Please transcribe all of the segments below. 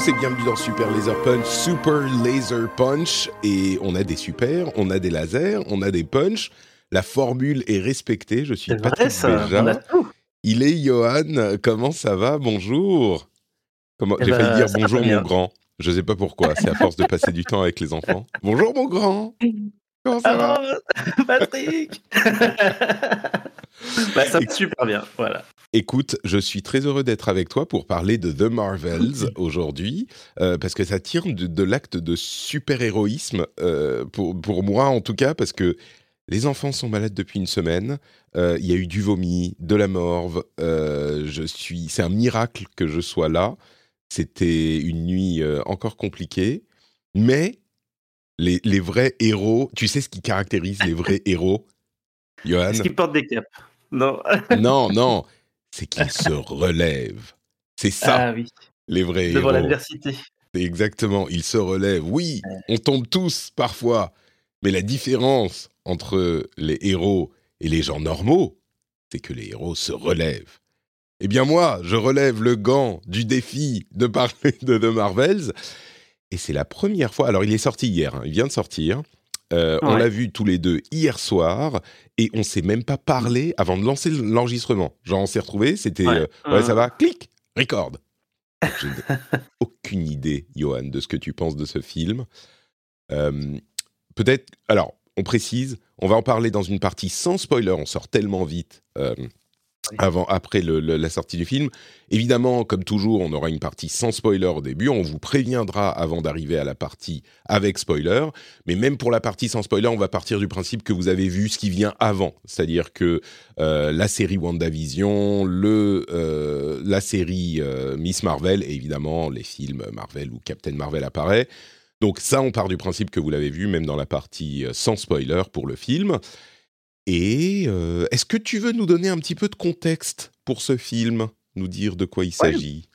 Tous et bienvenue dans Super Laser Punch, Super Laser Punch. Et on a des super, on a des lasers, on a des punch. La formule est respectée. Je suis Patrick vrai ça, Béja. on a tout. Il est Johan. Comment ça va? Bonjour. Comment Eh J'ai failli ben, dire bonjour mon grand. Je sais pas pourquoi. C'est à force de passer du temps avec les enfants. Bonjour mon grand. Comment ça va? Patrick bah, Ça va super bien, voilà. Écoute, je suis très heureux d'être avec toi pour parler de The Marvels aujourd'hui, euh, parce que ça tire de, de l'acte de super-héroïsme, euh, pour, pour moi en tout cas, parce que les enfants sont malades depuis une semaine, euh, il y a eu du vomi, de la morve, euh, je suis, c'est un miracle que je sois là, c'était une nuit euh, encore compliquée, mais les, les vrais héros, tu sais ce qui caractérise les vrais héros, Johan? Est-ce qu'il porte des capes Non. Non, non, c'est qu'ils se relèvent. C'est ça, Ah oui, les vrais devant l'adversité. C'est Exactement, ils se relèvent. Oui, on tombe tous parfois, mais la différence entre les héros et les gens normaux, c'est que les héros se relèvent. Eh bien moi, je relève le gant du défi de parler de The Marvels, et c'est la première fois. Alors il est sorti hier, hein, il vient de sortir. Euh, On l'a vu tous les deux hier soir et on s'est même pas parlé avant de lancer l'enregistrement. Genre on s'est retrouvés, c'était Ouais. euh, ouais ça va, clic, record. Aucune idée, Johan, de ce que tu penses de ce film. Euh, Peut-être, alors on précise, on va en parler dans une partie sans spoiler. On sort tellement vite. Avant, après la sortie du film. Évidemment, comme toujours, on aura une partie sans spoiler au début. On vous préviendra avant d'arriver à la partie avec spoiler. Mais même pour la partie sans spoiler, on va partir du principe que vous avez vu ce qui vient avant. C'est-à-dire que euh, la série WandaVision, le, euh, la série euh, Miss Marvel et évidemment les films Marvel où Captain Marvel apparaît. Donc ça, on part du principe que vous l'avez vu, même dans la partie sans spoiler pour le film. Et euh, est-ce que tu veux nous donner un petit peu de contexte pour ce film? Nous dire de quoi il s'agit?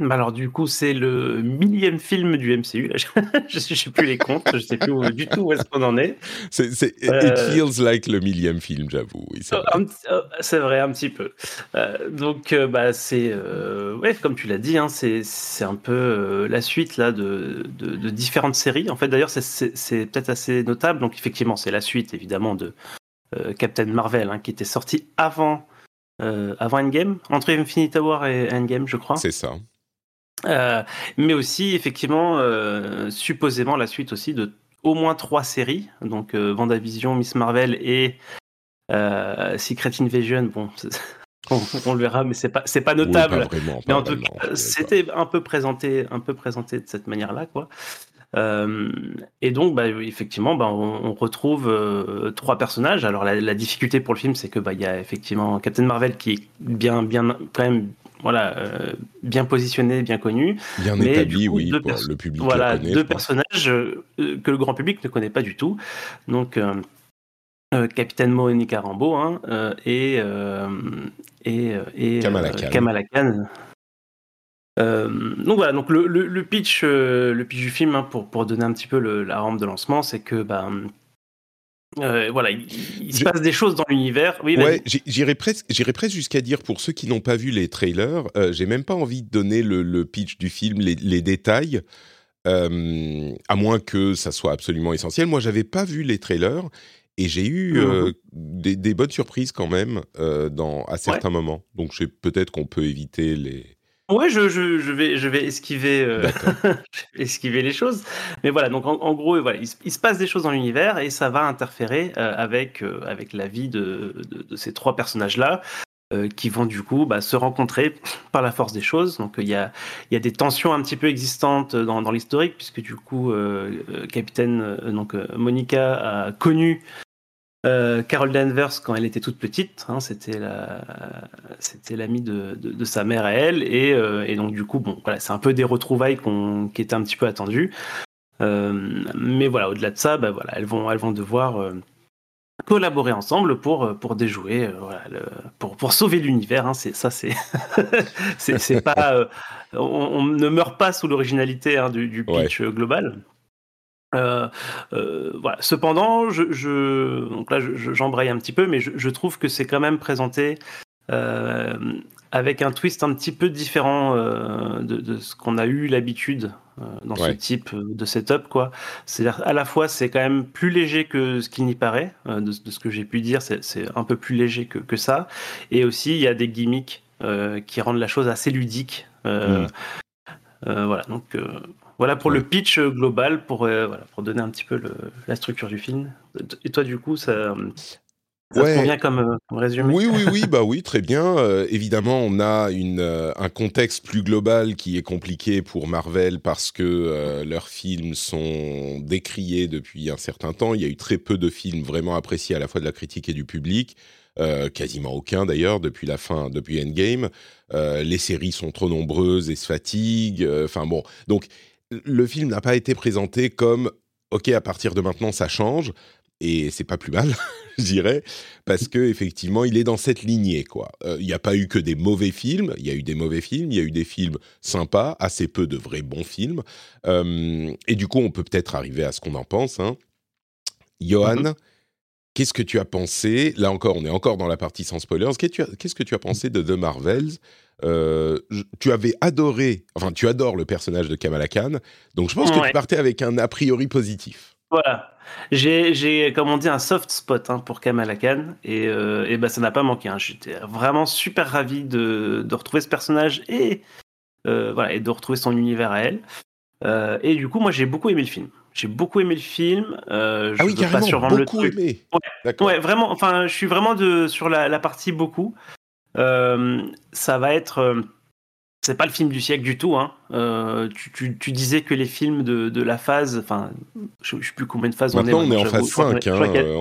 Bah alors du coup, c'est le millième film du MCU. je ne sais plus les comptes, je sais plus où- du tout où est-ce qu'on en est. C'est, c'est- Euh, It feels like le millième film, j'avoue. Oui, c'est vrai. un petit- euh, C'est vrai, un petit peu. Euh, donc, euh, bah, c'est, euh, ouais, comme tu l'as dit, hein, c'est, c'est un peu euh, la suite là de, de, de différentes séries. En fait, d'ailleurs, c'est, peut-être assez notable. Donc, effectivement, c'est la suite, évidemment, de Captain Marvel, hein, qui était sorti avant, avant Endgame, entre Infinity War et Endgame, je crois. C'est ça. Euh, mais aussi, effectivement, euh, supposément la suite aussi de au moins trois séries, donc euh, WandaVision, Miss Marvel et euh, Secret Invasion. Bon, on, on le verra, mais c'est pas c'est pas Oui, notable. pas vraiment. mais en tout cas, c'était un peu présenté, un peu présenté de cette manière-là, quoi. Euh, et donc, bah, effectivement, bah, on, on retrouve euh, trois personnages. Alors, la, la difficulté pour le film, c'est que bah, y a effectivement Captain Marvel qui est bien, bien, quand même, voilà, euh, bien positionné, bien connu. Bien mais établi, coup, oui. deux pour le public Voilà, connaît, deux personnages euh, que le grand public ne connaît pas du tout. Donc, euh, euh, Capitaine Monica Rambeau hein, et, euh, et, et Kamala Khan. Kamala Khan. Donc voilà, donc le, le, le pitch, le pitch du film, hein, pour, pour donner un petit peu le- la rampe de lancement, c'est que bah, euh, voilà, il, il se Je- passe des choses dans l'univers. Oui. Ouais, j'irais presque, presque jusqu'à dire pour ceux qui n'ont pas vu les trailers, euh, j'ai même pas envie de donner le, le pitch du film, les, les détails, euh, à moins que ça soit absolument essentiel. Moi, j'avais pas vu les trailers et j'ai eu euh, des, des bonnes surprises quand même dans, à certains moments. Donc, je sais- peut-être qu'on peut éviter les. Ouais, je, je, je vais, je vais esquiver, euh, esquiver les choses. Mais voilà, donc en, en gros, voilà, il, se- il se passe des choses dans l'univers et ça va interférer euh, avec, euh, avec la vie de, de, de ces trois personnages-là. qui vont du coup bah, se rencontrer par la force des choses. Donc il y a, y a des tensions un petit peu existantes dans, dans l'historique, puisque du coup, Capitaine, donc Monica a connu euh, Carol Danvers quand elle était toute petite, hein, c'était la, c'était l'amie de, de, sa mère à elle, et, euh, et, donc du coup, bon, voilà, c'est un peu des retrouvailles qui étaient un petit peu attendues. Euh, mais voilà, au-delà de ça, bah, voilà, elles vont, elles vont devoir collaborer ensemble pour pour déjouer, voilà, le, pour pour sauver l'univers. Hein, c'est ça, c'est c'est pas, on, on, ne meurt pas sous l'originalité hein, du, du, pitch ouais. global. Euh, euh, voilà. Cependant, je, je, donc là, j'embraye un petit peu, mais je, trouve que c'est quand même présenté euh, avec un twist un petit peu différent de, de, ce qu'on a eu l'habitude dans ouais. ce type de setup, quoi. C'est-à-dire, à la fois, c'est quand même plus léger que ce qu'il n'y paraît, de, de, ce que j'ai pu dire, c'est un peu plus léger que, que, ça. Et aussi, il y a des gimmicks qui rendent la chose assez ludique. Mmh. voilà, donc voilà pour ouais. le pitch global, pour, euh, voilà, pour donner un petit peu le, la structure du film. Et toi, du coup, ça, ça ouais. convient comme, comme, résumé? Oui, oui, oui, bah oui, très bien. Euh, évidemment, on a une, euh, un contexte plus global qui est compliqué pour Marvel parce que euh, leurs films sont décriés depuis un certain temps. Il y a eu très peu de films vraiment appréciés à la fois de la critique et du public. Euh, quasiment aucun d'ailleurs depuis la fin, depuis Endgame. Euh, les séries sont trop nombreuses et se fatiguent. Enfin bon, donc le film n'a pas été présenté comme ok à partir de maintenant ça change et c'est pas plus mal je dirais parce que effectivement il est dans cette lignée quoi il euh, n'y a pas eu que des mauvais films il y a eu des mauvais films il y a eu des films sympas assez peu de vrais bons films euh, et du coup on peut peut-être arriver à ce qu'on en pense hein. Johan mm -hmm. Qu'est-ce que tu as pensé? Là encore, on est encore dans la partie sans spoilers. Qu'est-ce que tu as pensé de The Marvels? Euh, tu avais adoré, enfin tu adores le personnage de Kamala Khan, donc je pense que tu partais avec un a priori positif. Voilà, j'ai, comme on dit, un soft spot hein, pour Kamala Khan, et, euh, et ben, ça n'a pas manqué. Hein. J'étais vraiment super ravi de, de, retrouver ce personnage et, euh, voilà, et de retrouver son univers à elle. Euh, et du coup, moi j'ai beaucoup aimé le film. J'ai beaucoup aimé le film. Euh, je ah oui, veux carrément, pas survendre le truc. aimé. Ouais, ouais, vraiment. Enfin, je suis vraiment de sur la, la partie beaucoup. Euh, ça va être. Euh, c'est pas le film du siècle du tout. Hein. Euh, tu, tu, tu, disais que les films de, de la phase. Enfin, je, je sais plus combien de phases Maintenant, on est. on est en phase 5. Hein,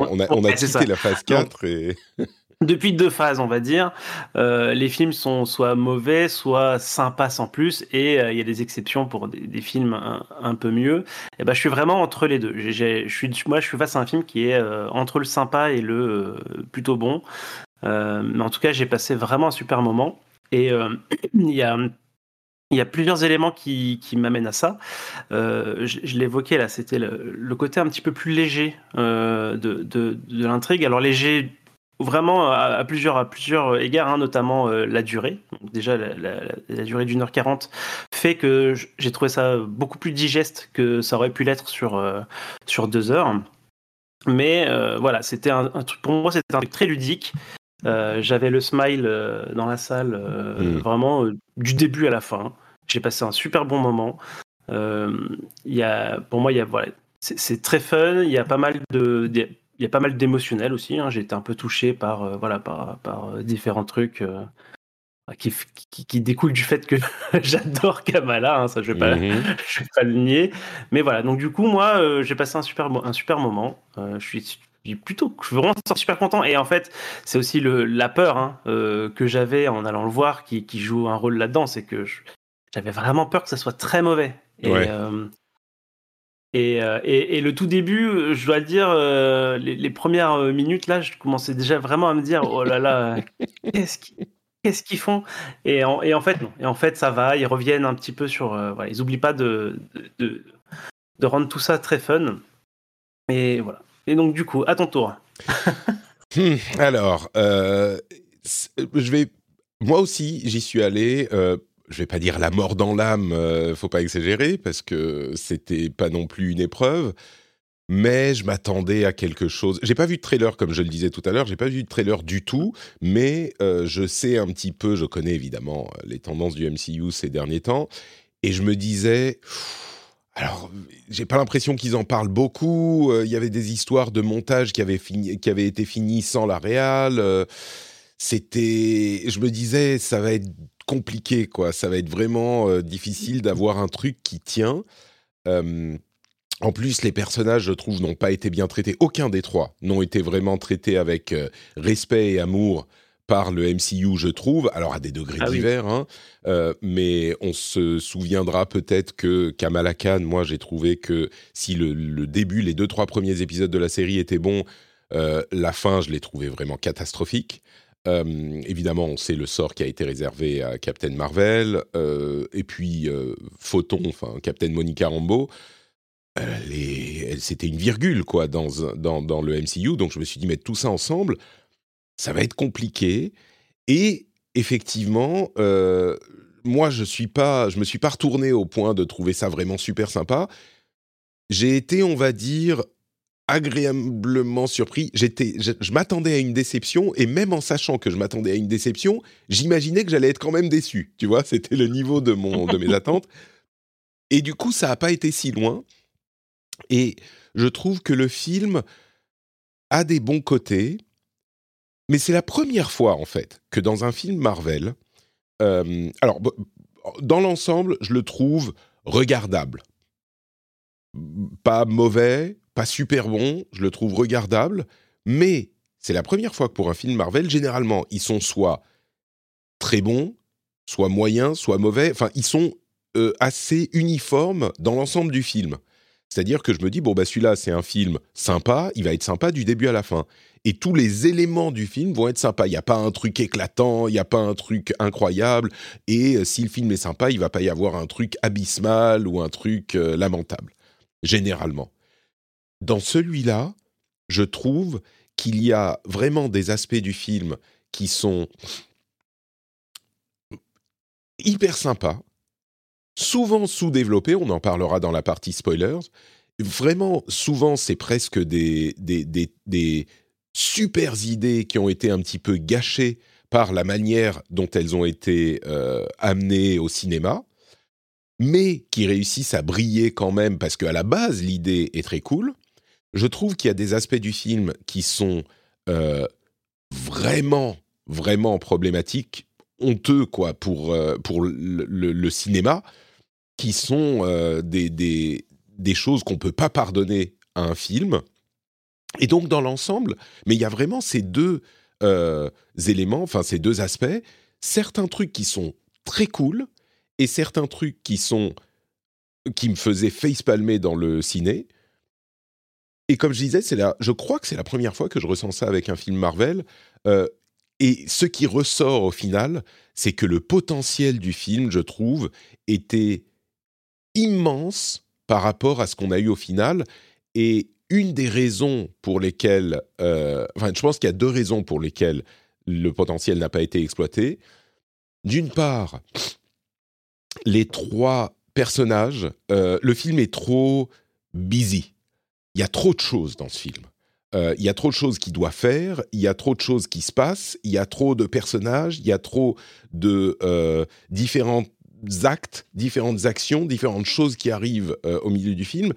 on, a, on a quitté la phase 4. Et... Depuis deux phases, on va dire, euh, les films sont soit mauvais, soit sympas sans plus, et il euh, y a des exceptions pour des, des films un, un, peu mieux. Et ben, je suis vraiment entre les deux. J ai, j ai, je suis, moi, je suis face à un film qui est euh, entre le sympa et le plutôt bon. Euh, mais en tout cas, j'ai passé vraiment un super moment. Et euh, il y a il y a plusieurs éléments qui, qui m'amènent à ça. Euh, je, je l'évoquais là, c'était le, côté un petit peu plus léger de, de, l'intrigue. Alors léger vraiment à, plusieurs, à plusieurs égards, hein, notamment la durée. Déjà, la, durée d'une heure quarante fait que j'ai trouvé ça beaucoup plus digeste que ça aurait pu l'être sur, sur deux heures. Mais voilà, c'était un, truc pour moi, c'était un truc très ludique. Euh, j'avais le smile euh, dans la salle, euh, mmh. vraiment du début à la fin. J'ai passé un super bon moment. y a, pour moi, il y a, voilà, c'est très fun. Il y a pas mal de, il y a pas mal d'émotionnel aussi. Hein. J'ai été un peu touché par, voilà, par, par différents trucs qui, qui, qui, découlent du fait que j'adore Kamala. Hein, ça, je vais pas, mmh. je vais pas le nier. Mais voilà. Donc du coup, moi, j'ai passé un super, un super moment. je suis plutôt je suis vraiment super content et en fait c'est aussi le la peur hein, euh, que j'avais en allant le voir qui, qui joue un rôle là-dedans c'est que j'avais vraiment peur que ça soit très mauvais et ouais. euh, et, euh, et, et, le tout début, je dois le dire, euh, les, les, premières minutes là, je commençais déjà vraiment à me dire, oh là là, qu'est-ce qu'ils qu'est-ce qu'ils font? Et en, et en, fait non, et en fait ça va, ils reviennent un petit peu sur, voilà, ils oublient pas de, de, de, rendre tout ça très fun. Et voilà. Et donc, du coup, à ton tour. hmm, alors, euh, je vais. Moi aussi, j'y suis allé. Euh, je vais pas dire la mort dans l'âme, euh, faut pas exagérer, parce que c'était pas non plus une épreuve. Mais je m'attendais à quelque chose. J'ai pas vu de trailer, comme je le disais tout à l'heure. J'ai pas vu de trailer du tout, mais euh, je sais un petit peu. Je connais évidemment les tendances du MCU ces derniers temps, et je me disais. Alors, j'ai pas l'impression qu'ils en parlent beaucoup. Il euh, y avait des histoires de montage qui avaient, qui avaient été finies sans la réal. Euh, c'était, je me disais, ça va être compliqué, quoi. Ça va être vraiment euh, difficile d'avoir un truc qui tient. en plus, les personnages, je trouve, n'ont pas été bien traités. Aucun des trois n'ont été vraiment traités avec respect et amour par le MCU, je trouve, alors à des degrés ah divers, hein, euh, mais on se souviendra peut-être que Kamala Khan, moi j'ai trouvé que si le, début, les deux, trois premiers épisodes de la série étaient bons, euh, la fin, je l'ai trouvé vraiment catastrophique. Euh, évidemment, on sait le sort qui a été réservé à Captain Marvel, et puis Photon, enfin Captain Monica Rambeau, c'était une virgule quoi dans, dans, dans, le MCU, donc je me suis dit mettre tout ça ensemble, ça va être compliqué. Et effectivement, euh, moi, je suis pas, je me suis pas retourné au point de trouver ça vraiment super sympa. J'ai été, on va dire, agréablement surpris. J'étais, je, m'attendais à une déception et même en sachant que je m'attendais à une déception, j'imaginais que j'allais être quand même déçu. Tu vois, c'était le niveau de mon, de mes attentes. Et du coup, ça n'a pas été si loin. Et je trouve que le film a des bons côtés. Mais c'est la première fois, en fait, que dans un film Marvel, euh, alors, dans l'ensemble, je le trouve regardable. Pas mauvais, pas super bon, je le trouve regardable, mais c'est la première fois que pour un film Marvel, généralement, ils sont soit très bons, soit moyens, soit mauvais, enfin, ils sont euh, assez uniformes dans l'ensemble du film. C'est-à-dire que je me dis, bon, bah celui-là, c'est un film sympa, il va être sympa du début à la fin et tous les éléments du film vont être sympas. Il n'y a pas un truc éclatant, il n'y a pas un truc incroyable, et euh, si le film est sympa, il va pas y avoir un truc abysmal ou un truc euh, lamentable, généralement. Dans celui-là, je trouve qu'il y a vraiment des aspects du film qui sont hyper sympas, souvent sous-développés, on en parlera dans la partie spoilers. Vraiment, souvent, c'est presque des, des, idées qui ont été un petit peu gâchées par la manière dont elles ont été euh, amenées au cinéma, mais qui réussissent à briller quand même parce qu'à la base l'idée est très cool. Je trouve qu'il y a des aspects du film qui sont euh, vraiment, vraiment problématiques, honteux quoi pour, euh, pour le, cinéma, qui sont des, des, des choses qu'on ne peut pas pardonner à un film et donc, dans l'ensemble, mais il y a vraiment ces deux euh, éléments, enfin ces deux aspects, certains trucs qui sont très cool et certains trucs qui sont qui me faisaient face-palmer dans le ciné. Et comme je disais, c'est je crois que c'est la première fois que je ressens ça avec un film Marvel. Euh, et ce qui ressort au final, c'est que le potentiel du film, je trouve, était immense par rapport à ce qu'on a eu au final. Et une des raisons pour lesquelles, euh, enfin, je pense qu'il y a deux raisons pour lesquelles le potentiel n'a pas été exploité. D'une part, les trois personnages, euh, le film est trop busy. Il y a trop de choses dans ce film. Euh, il y a trop de choses qu'il doit faire, il y a trop de choses qui se passent, il y a trop de personnages, il y a trop de différents actes, différentes actions, différentes choses qui arrivent au milieu du film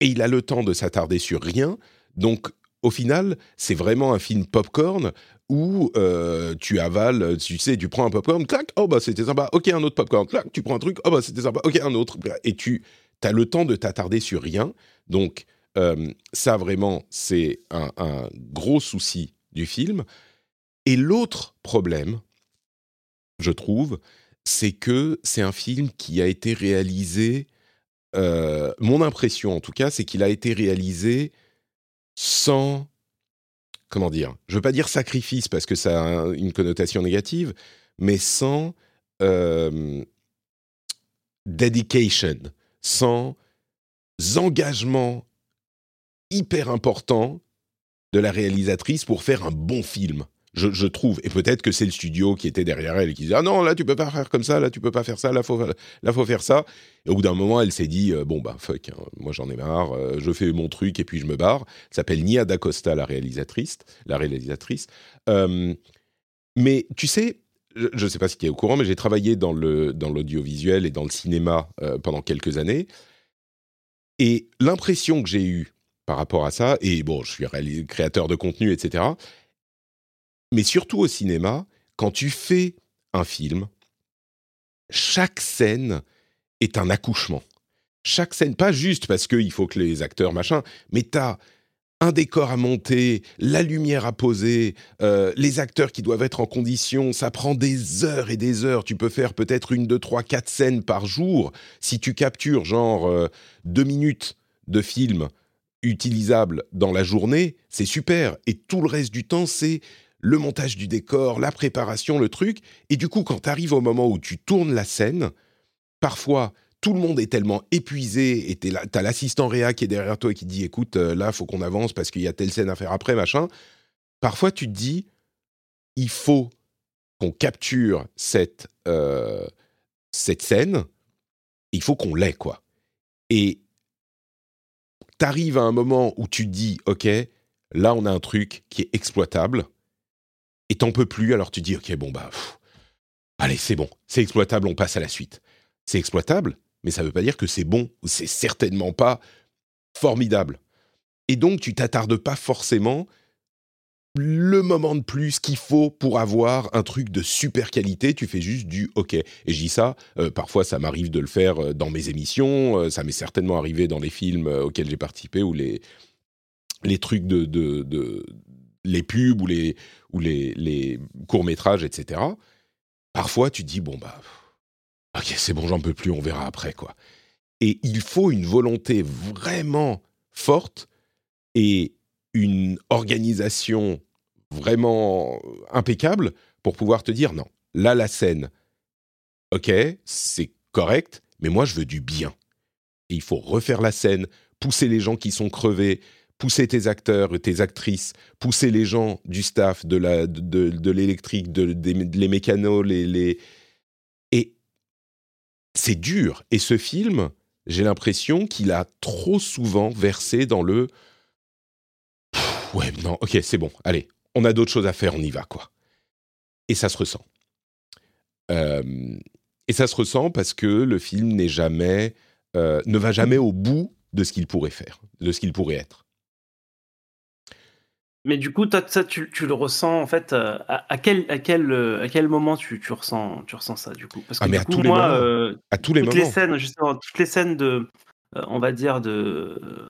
et il a le temps de s'attarder sur rien. Donc, au final, c'est vraiment un film popcorn où euh, tu avales, tu sais, tu prends un popcorn, clac, oh bah c'était sympa, ok, un autre popcorn, clac, tu prends un truc, oh bah c'était sympa, ok, un autre. Et tu as le temps de t'attarder sur rien. Donc, euh, ça vraiment, c'est un, gros souci du film. Et l'autre problème, je trouve, c'est que c'est un film qui a été réalisé euh, mon impression en tout cas, c'est qu'il a été réalisé sans, comment dire, je veux pas dire sacrifice parce que ça a une connotation négative, mais sans dedication, sans engagement hyper important de la réalisatrice pour faire un bon film je, trouve. Et peut-être que c'est le studio qui était derrière elle qui disait ah non là tu peux pas faire comme ça, là tu peux pas faire ça, là faut là faut faire ça. Et au bout d'un moment elle s'est dit euh, bon bah fuck, hein, moi j'en ai marre, euh, je fais mon truc et puis je me barre. Elle s'appelle Nia D'Acosta la réalisatrice, la réalisatrice. Euh, mais tu sais, je ne sais pas si tu es au courant, mais j'ai travaillé dans le dans l'audiovisuel et dans le cinéma pendant quelques années. Et l'impression que j'ai eue par rapport à ça, et bon, je suis créateur de contenu, etc mais surtout au cinéma, quand tu fais un film, chaque scène est un accouchement. Chaque scène, pas juste parce qu'il faut que les acteurs machin, mais t'as un décor à monter, la lumière à poser, euh, les acteurs qui doivent être en condition, ça prend des heures et des heures. Tu peux faire peut-être une, deux, trois, quatre scènes par jour. Si tu captures genre euh, deux minutes de film utilisable dans la journée, c'est super. Et tout le reste du temps, c'est le montage du décor, la préparation, le truc. Et du coup, quand tu arrives au moment où tu tournes la scène, parfois tout le monde est tellement épuisé et tu as l'assistant Réa qui est derrière toi et qui dit écoute, euh, là, faut qu'on avance parce qu'il y a telle scène à faire après, machin. Parfois, tu te dis il faut qu'on capture cette, euh, cette scène, il faut qu'on l'ait, quoi. Et tu arrives à un moment où tu te dis ok, là, on a un truc qui est exploitable et t'en peux plus, alors tu dis ok, bon, bah, allez, c'est bon, c'est exploitable, on passe à la suite. C'est exploitable, mais ça ne veut pas dire que c'est bon, c'est certainement pas formidable. Et donc, tu t'attardes pas forcément le moment de plus qu'il faut pour avoir un truc de super qualité, tu fais juste du OK. Et je dis ça, euh, parfois ça m'arrive de le faire euh, dans mes émissions, euh, ça m'est certainement arrivé dans les films auxquels j'ai participé ou les, les trucs de, de, les pubs ou les, les, les courts-métrages, etc. Parfois tu dis, bon bah ok, c'est bon, j'en peux plus, on verra après, quoi. Et il faut une volonté vraiment forte et une organisation vraiment impeccable pour pouvoir te dire non, là, la scène, ok, c'est correct, mais moi, je veux du bien. Et il faut refaire la scène, pousser les gens qui sont crevés, pousser tes acteurs et tes actrices, pousser les gens du staff, de l'électrique, de, de, de, les mécanos, les, les, c'est dur. Et ce film, j'ai l'impression qu'il a trop souvent versé dans le. ouais, non, ok, c'est bon, allez, on a d'autres choses à faire, on y va, quoi. Et ça se ressent. Euh, et ça se ressent parce que le film n'est jamais, euh, ne va jamais au bout de ce qu'il pourrait faire, de ce qu'il pourrait être. Mais du coup, toi, ça, tu, le ressens en fait euh, à, quel, à, quel, euh, à quel moment tu, tu, ressens, tu ressens ça du coup? Parce que ah, mais à, tous les moi, euh, à tous les toutes les scènes, justement, toutes les scènes de, on va dire de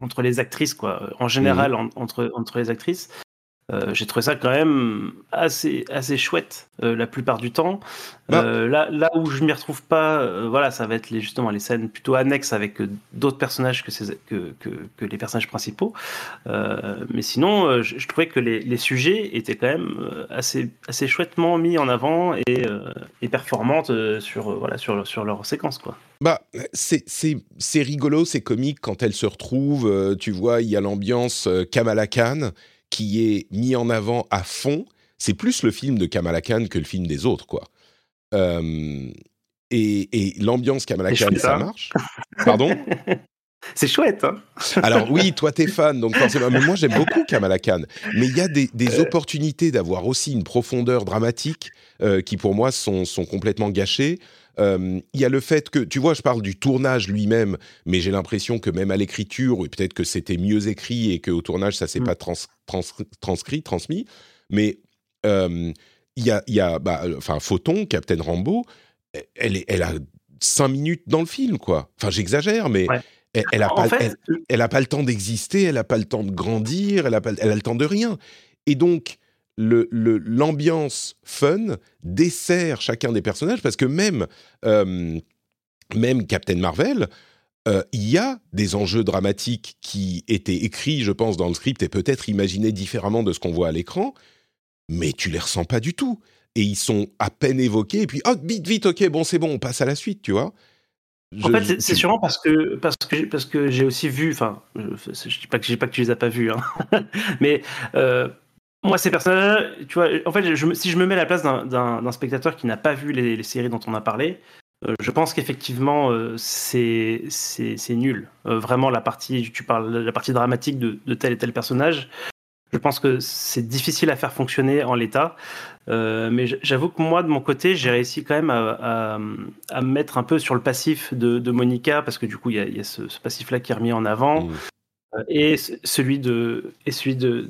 entre les actrices quoi, en général mmh. entre entre les actrices, euh, j'ai trouvé ça quand même assez, assez chouette euh, la plupart du temps. Bah. Euh, là, là où je m'y retrouve pas, voilà, ça va être les, justement les scènes plutôt annexes avec d'autres personnages que, que, que, que, les personnages principaux. mais sinon, je, trouvais que les, les, sujets étaient quand même assez, assez chouettement mis en avant et, et performantes sur, voilà, sur, sur leur séquence. Quoi. Bah, c'est rigolo, c'est comique quand elles se retrouvent. tu vois, il y a l'ambiance Kamala Khan qui est mis en avant à fond. C'est plus le film de Kamala Khan que le film des autres, quoi. Euh, et, l'ambiance Kamala Khan, ça marche. Pardon? C'est chouette, hein Alors oui, toi t'es fan, donc forcément. Mais moi j'aime beaucoup Kamala Khan. Mais il y a des, euh. opportunités d'avoir aussi une profondeur dramatique euh, qui pour moi sont, sont complètement gâchées. Euh, il y a le fait que, tu vois, je parle du tournage lui-même, mais j'ai l'impression que même à l'écriture, peut-être que c'était mieux écrit et qu'au tournage, ça s'est mm. pas transcrit, transmis. Mais euh, il y a, y a bah, enfin, Photon, Captain Rambo, elle, est, elle a cinq minutes dans le film, quoi. Enfin, j'exagère, mais elle, elle, a pas, elle, a pas le temps d'exister, elle a pas le temps de grandir, elle a, pas, elle a le temps de rien. Et donc, l'ambiance le, fun dessert chacun des personnages parce que même, euh, même Captain Marvel, euh, il y a des enjeux dramatiques qui étaient écrits, je pense, dans le script et peut-être imaginés différemment de ce qu'on voit à l'écran, mais tu les ressens pas du tout. Et ils sont à peine évoqués, et puis, oh, vite, vite, ok, bon, c'est bon, on passe à la suite, tu vois. en fait, c'est sûrement parce que parce que parce que j'ai aussi vu, enfin, je, dis pas que j'ai pas que tu les as pas vus, hein, mais euh, moi, ces personnages, tu vois, en fait, si je me mets à la place d'un spectateur qui n'a pas vu les, séries dont on a parlé, euh, je pense qu'effectivement, euh, c'est nul. Euh, vraiment, la partie, tu parles, la partie dramatique de, tel et tel personnage, je pense que c'est difficile à faire fonctionner en l'état. mais j'avoue que moi, de mon côté, j'ai réussi quand même à, me mettre un peu sur le passif de, Monica, parce que du coup, il y a, ce, passif-là qui est remis en avant. Mmh. Et celui de et celui de,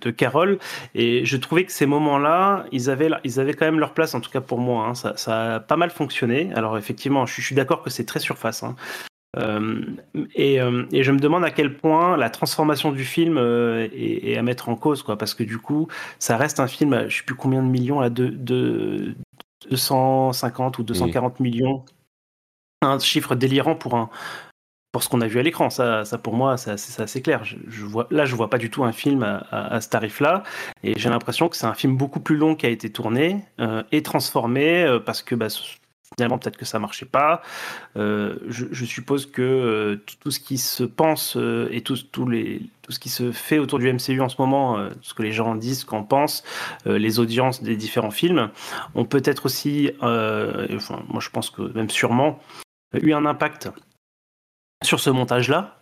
de, Carole. Et je trouvais que ces moments-là ils avaient ils avaient quand même leur place en tout cas pour moi hein. ça, ça, a pas mal fonctionné. Alors effectivement je, suis d'accord que c'est très surface hein. euh, et, euh, et, je me demande à quel point la transformation du film euh, est, à mettre en cause quoi. Parce que du coup ça reste un film je sais plus combien de millions là de, de 250 ou 240 millions. Un chiffre délirant pour un pour ce qu'on a vu à l'écran. Ça, pour moi, c'est assez, clair. Je, vois, là, je vois pas du tout un film à, ce tarif-là, et j'ai l'impression que c'est un film beaucoup plus long qui a été tourné euh, et transformé euh, parce que bah, finalement peut-être que ça marchait pas. Euh, je, suppose que tout, ce qui se pense et tout, les, tout ce qui se fait autour du MCU en ce moment, ce que les gens disent, qu'en pensent, les audiences des différents films, ont peut-être aussi, enfin, moi je pense que même sûrement, eu un impact sur ce montage-là.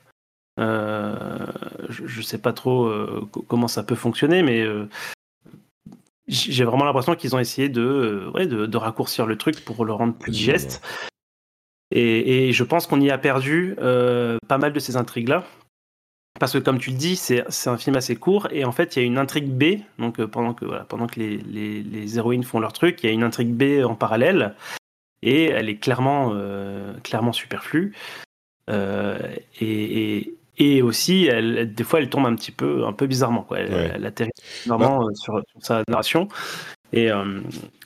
Euh, je ne sais pas trop euh, comment ça peut fonctionner, mais euh, j'ai vraiment l'impression qu'ils ont essayé de, de, raccourcir le truc pour le rendre plus digeste. Et, je pense qu'on y a perdu pas mal de ces intrigues-là. Parce que comme tu le dis, c'est un film assez court et en fait il y a une intrigue B. Donc pendant que, pendant que les, les, héroïnes font leur truc, il y a une intrigue B en parallèle et elle est clairement, clairement superflue. Euh, et, et, aussi, elle, des fois, elle tombe un petit peu, un peu bizarrement. Quoi. Elle, atterrit vraiment bah. euh, sur, sa narration. Et, euh,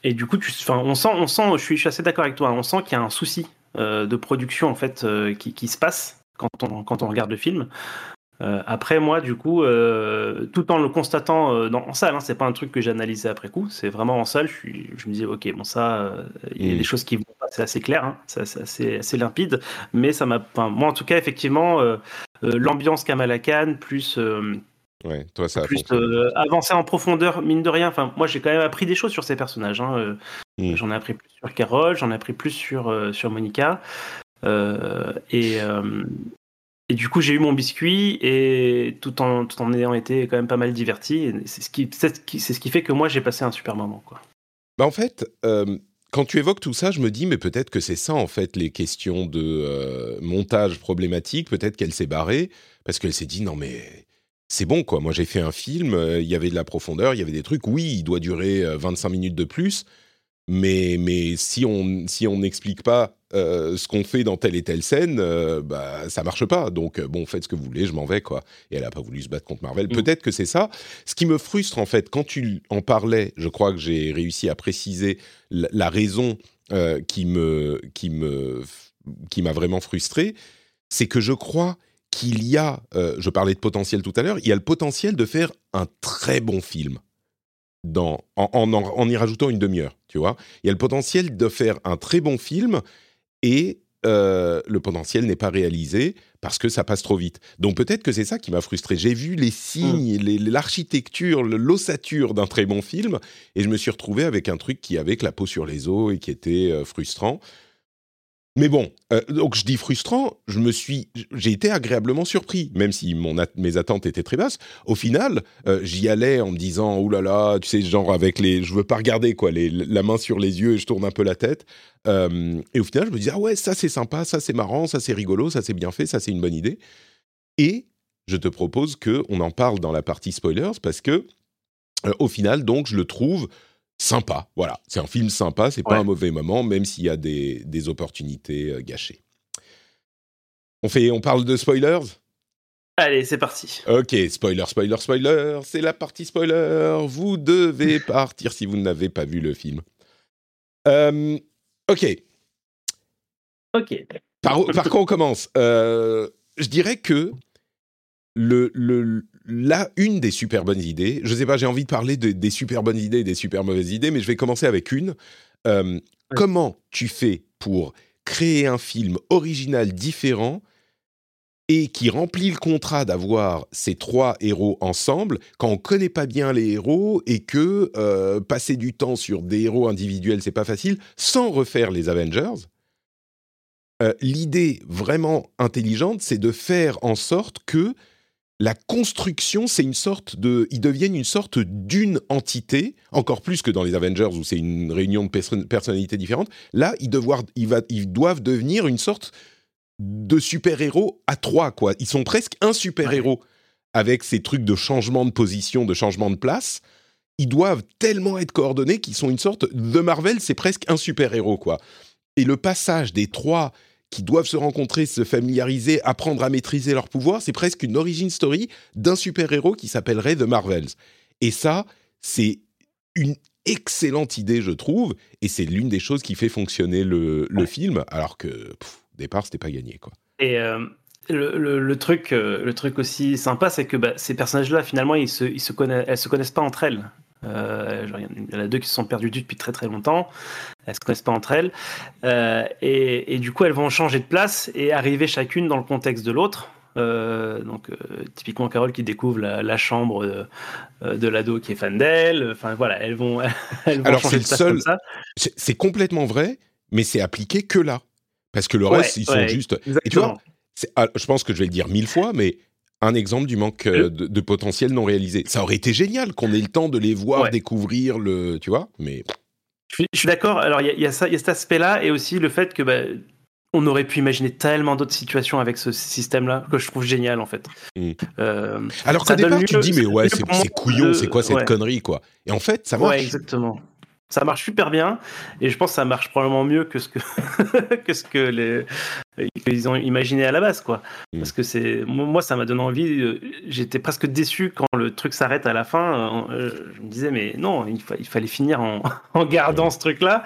et du coup, tu, on sent, on sent, je suis, je suis assez d'accord avec toi, hein, on sent qu'il y a un souci de production en fait qui, qui, se passe quand on, quand on regarde le film. Euh, après, moi, du coup, euh, tout en le constatant euh, dans, en salle, hein, c'est pas un truc que j'ai analysé après coup, c'est vraiment en salle. Je, je me disais, ok, bon, ça, il y a des choses qui vont pas, c'est assez clair, hein, c'est assez, assez, limpide, mais ça m'a. moi, en tout cas, effectivement, l'ambiance Kamala Khan, plus. Ouais, toi, ça plus avancer en profondeur, mine de rien. Enfin, moi, j'ai quand même appris des choses sur ces personnages. Hein, mm. J'en ai appris plus sur Carole, j'en ai appris plus sur, sur Monica. et, et du coup, j'ai eu mon biscuit et tout en, tout en ayant été quand même pas mal diverti. C'est ce qui, ce qui fait que moi, j'ai passé un super moment. Quoi. Bah en fait, euh, quand tu évoques tout ça, je me dis, mais peut-être que c'est ça, en fait, les questions de euh, montage problématique. Peut-être qu'elle s'est barrée parce qu'elle s'est dit, non, mais c'est bon, quoi. Moi, j'ai fait un film, euh, il y avait de la profondeur, il y avait des trucs. Oui, il doit durer 25 minutes de plus. Mais, mais si on si on n'explique pas euh, ce qu'on fait dans telle et telle scène, euh, bah ça marche pas. Donc euh, bon, faites ce que vous voulez, je m'en vais quoi. Et elle a pas voulu se battre contre Marvel. Mm. Peut-être que c'est ça. Ce qui me frustre en fait, quand tu en parlais, je crois que j'ai réussi à préciser la, raison qui me qui me qui m'a vraiment frustré, c'est que je crois qu'il y a, je parlais de potentiel tout à l'heure, il y a le potentiel de faire un très bon film dans, en, y rajoutant une demi-heure, tu vois. Il y a le potentiel de faire un très bon film et euh, le potentiel n'est pas réalisé parce que ça passe trop vite. Donc peut-être que c'est ça qui m'a frustré. J'ai vu les signes, mmh. l'architecture, l'ossature d'un très bon film et je me suis retrouvé avec un truc qui avait que la peau sur les os et qui était euh, frustrant. Mais bon, euh, donc je dis frustrant, je me suis, j'ai été agréablement surpris, même si mes attentes étaient très basses. Au final, euh, j'y allais en me disant, oulala, là là, tu sais, genre avec les, je veux pas regarder quoi, les, la main sur les yeux et je tourne un peu la tête. Euh, et au final, je me dis, ah ouais, ça c'est sympa, ça c'est marrant, ça c'est rigolo, ça c'est bien fait, ça c'est une bonne idée. Et je te propose que on en parle dans la partie spoilers parce que au final, donc, je le trouve sympa. Voilà, c'est un film sympa, c'est pas un mauvais moment, même s'il y a des, des opportunités euh, gâchées. On, fait, on parle de spoilers? Allez, c'est parti. Ok, spoiler, spoiler, spoiler, c'est la partie spoiler. Vous devez partir si vous n'avez pas vu le film. Euh, ok. Ok. Par, par quoi on commence? Euh, Je dirais que le, le, là, une des super bonnes idées, je sais pas, j'ai envie de parler des super bonnes idées et des super mauvaises idées, mais je vais commencer avec une. Euh, comment tu fais pour créer un film original différent et qui remplit le contrat d'avoir ces trois héros ensemble quand on connaît pas bien les héros et que euh, passer du temps sur des héros individuels c'est pas facile sans refaire les Avengers. Euh, l'idée vraiment intelligente, c'est de faire en sorte que la construction, c'est une sorte de, ils deviennent une sorte d'une entité, encore plus que dans les Avengers où c'est une réunion de personnalités différentes. Là, ils, devoir, ils, va, ils doivent devenir une sorte de super-héros à trois, quoi. Ils sont presque un super-héros avec ces trucs de changement de position, de changement de place. Ils doivent tellement être coordonnés qu'ils sont une sorte de Marvel, c'est presque un super-héros, quoi. Et le passage des trois qui doivent se rencontrer, se familiariser, apprendre à maîtriser leur pouvoir, c'est presque une origin story d'un super-héros qui s'appellerait The Marvels. Et ça, c'est une excellente idée, je trouve, et c'est l'une des choses qui fait fonctionner le, film, alors que, au départ, c'était pas gagné, quoi. Et euh, le, truc, euh, le truc aussi sympa, c'est que bah, ces personnages-là, finalement, ils se, ils se connaissent, elles se connaissent pas entre elles. Euh, il y en a deux qui se sont perdues depuis très très longtemps. Elles se connaissent pas entre elles. Euh, et, du coup, elles vont changer de place et arriver chacune dans le contexte de l'autre. Euh, donc, typiquement, Carole qui découvre la, chambre de, l'ado qui est fan d'elle. Enfin, voilà, elles vont, elles vont Alors, c'est le seul. C'est complètement vrai, mais c'est appliqué que là. Parce que le reste, ils sont juste. Et tu vois, ah, je pense que je vais le dire mille fois, mais un exemple du manque euh, de, potentiel non réalisé. Ça aurait été génial qu'on ait le temps de les voir, découvrir le, tu vois, mais. Je suis, d'accord. Alors il y, a ça, il y a cet aspect-là et aussi le fait que bah, on aurait pu imaginer tellement d'autres situations avec ce système-là que je trouve génial en fait. Hmm. Euh, Alors qu'au départ, tu te dis mais ouais, c'est couillon, c'est quoi cette connerie quoi Et en fait, ça marche. Ouais, exactement ça marche super bien et je pense que ça marche probablement mieux que ce que que ce que les qu'ils ont imaginé à la base quoi mm. parce que c'est moi ça m'a donné envie euh, j'étais presque déçu quand le truc s'arrête à la fin euh, je me disais mais non il, il fallait finir en, en gardant ce truc là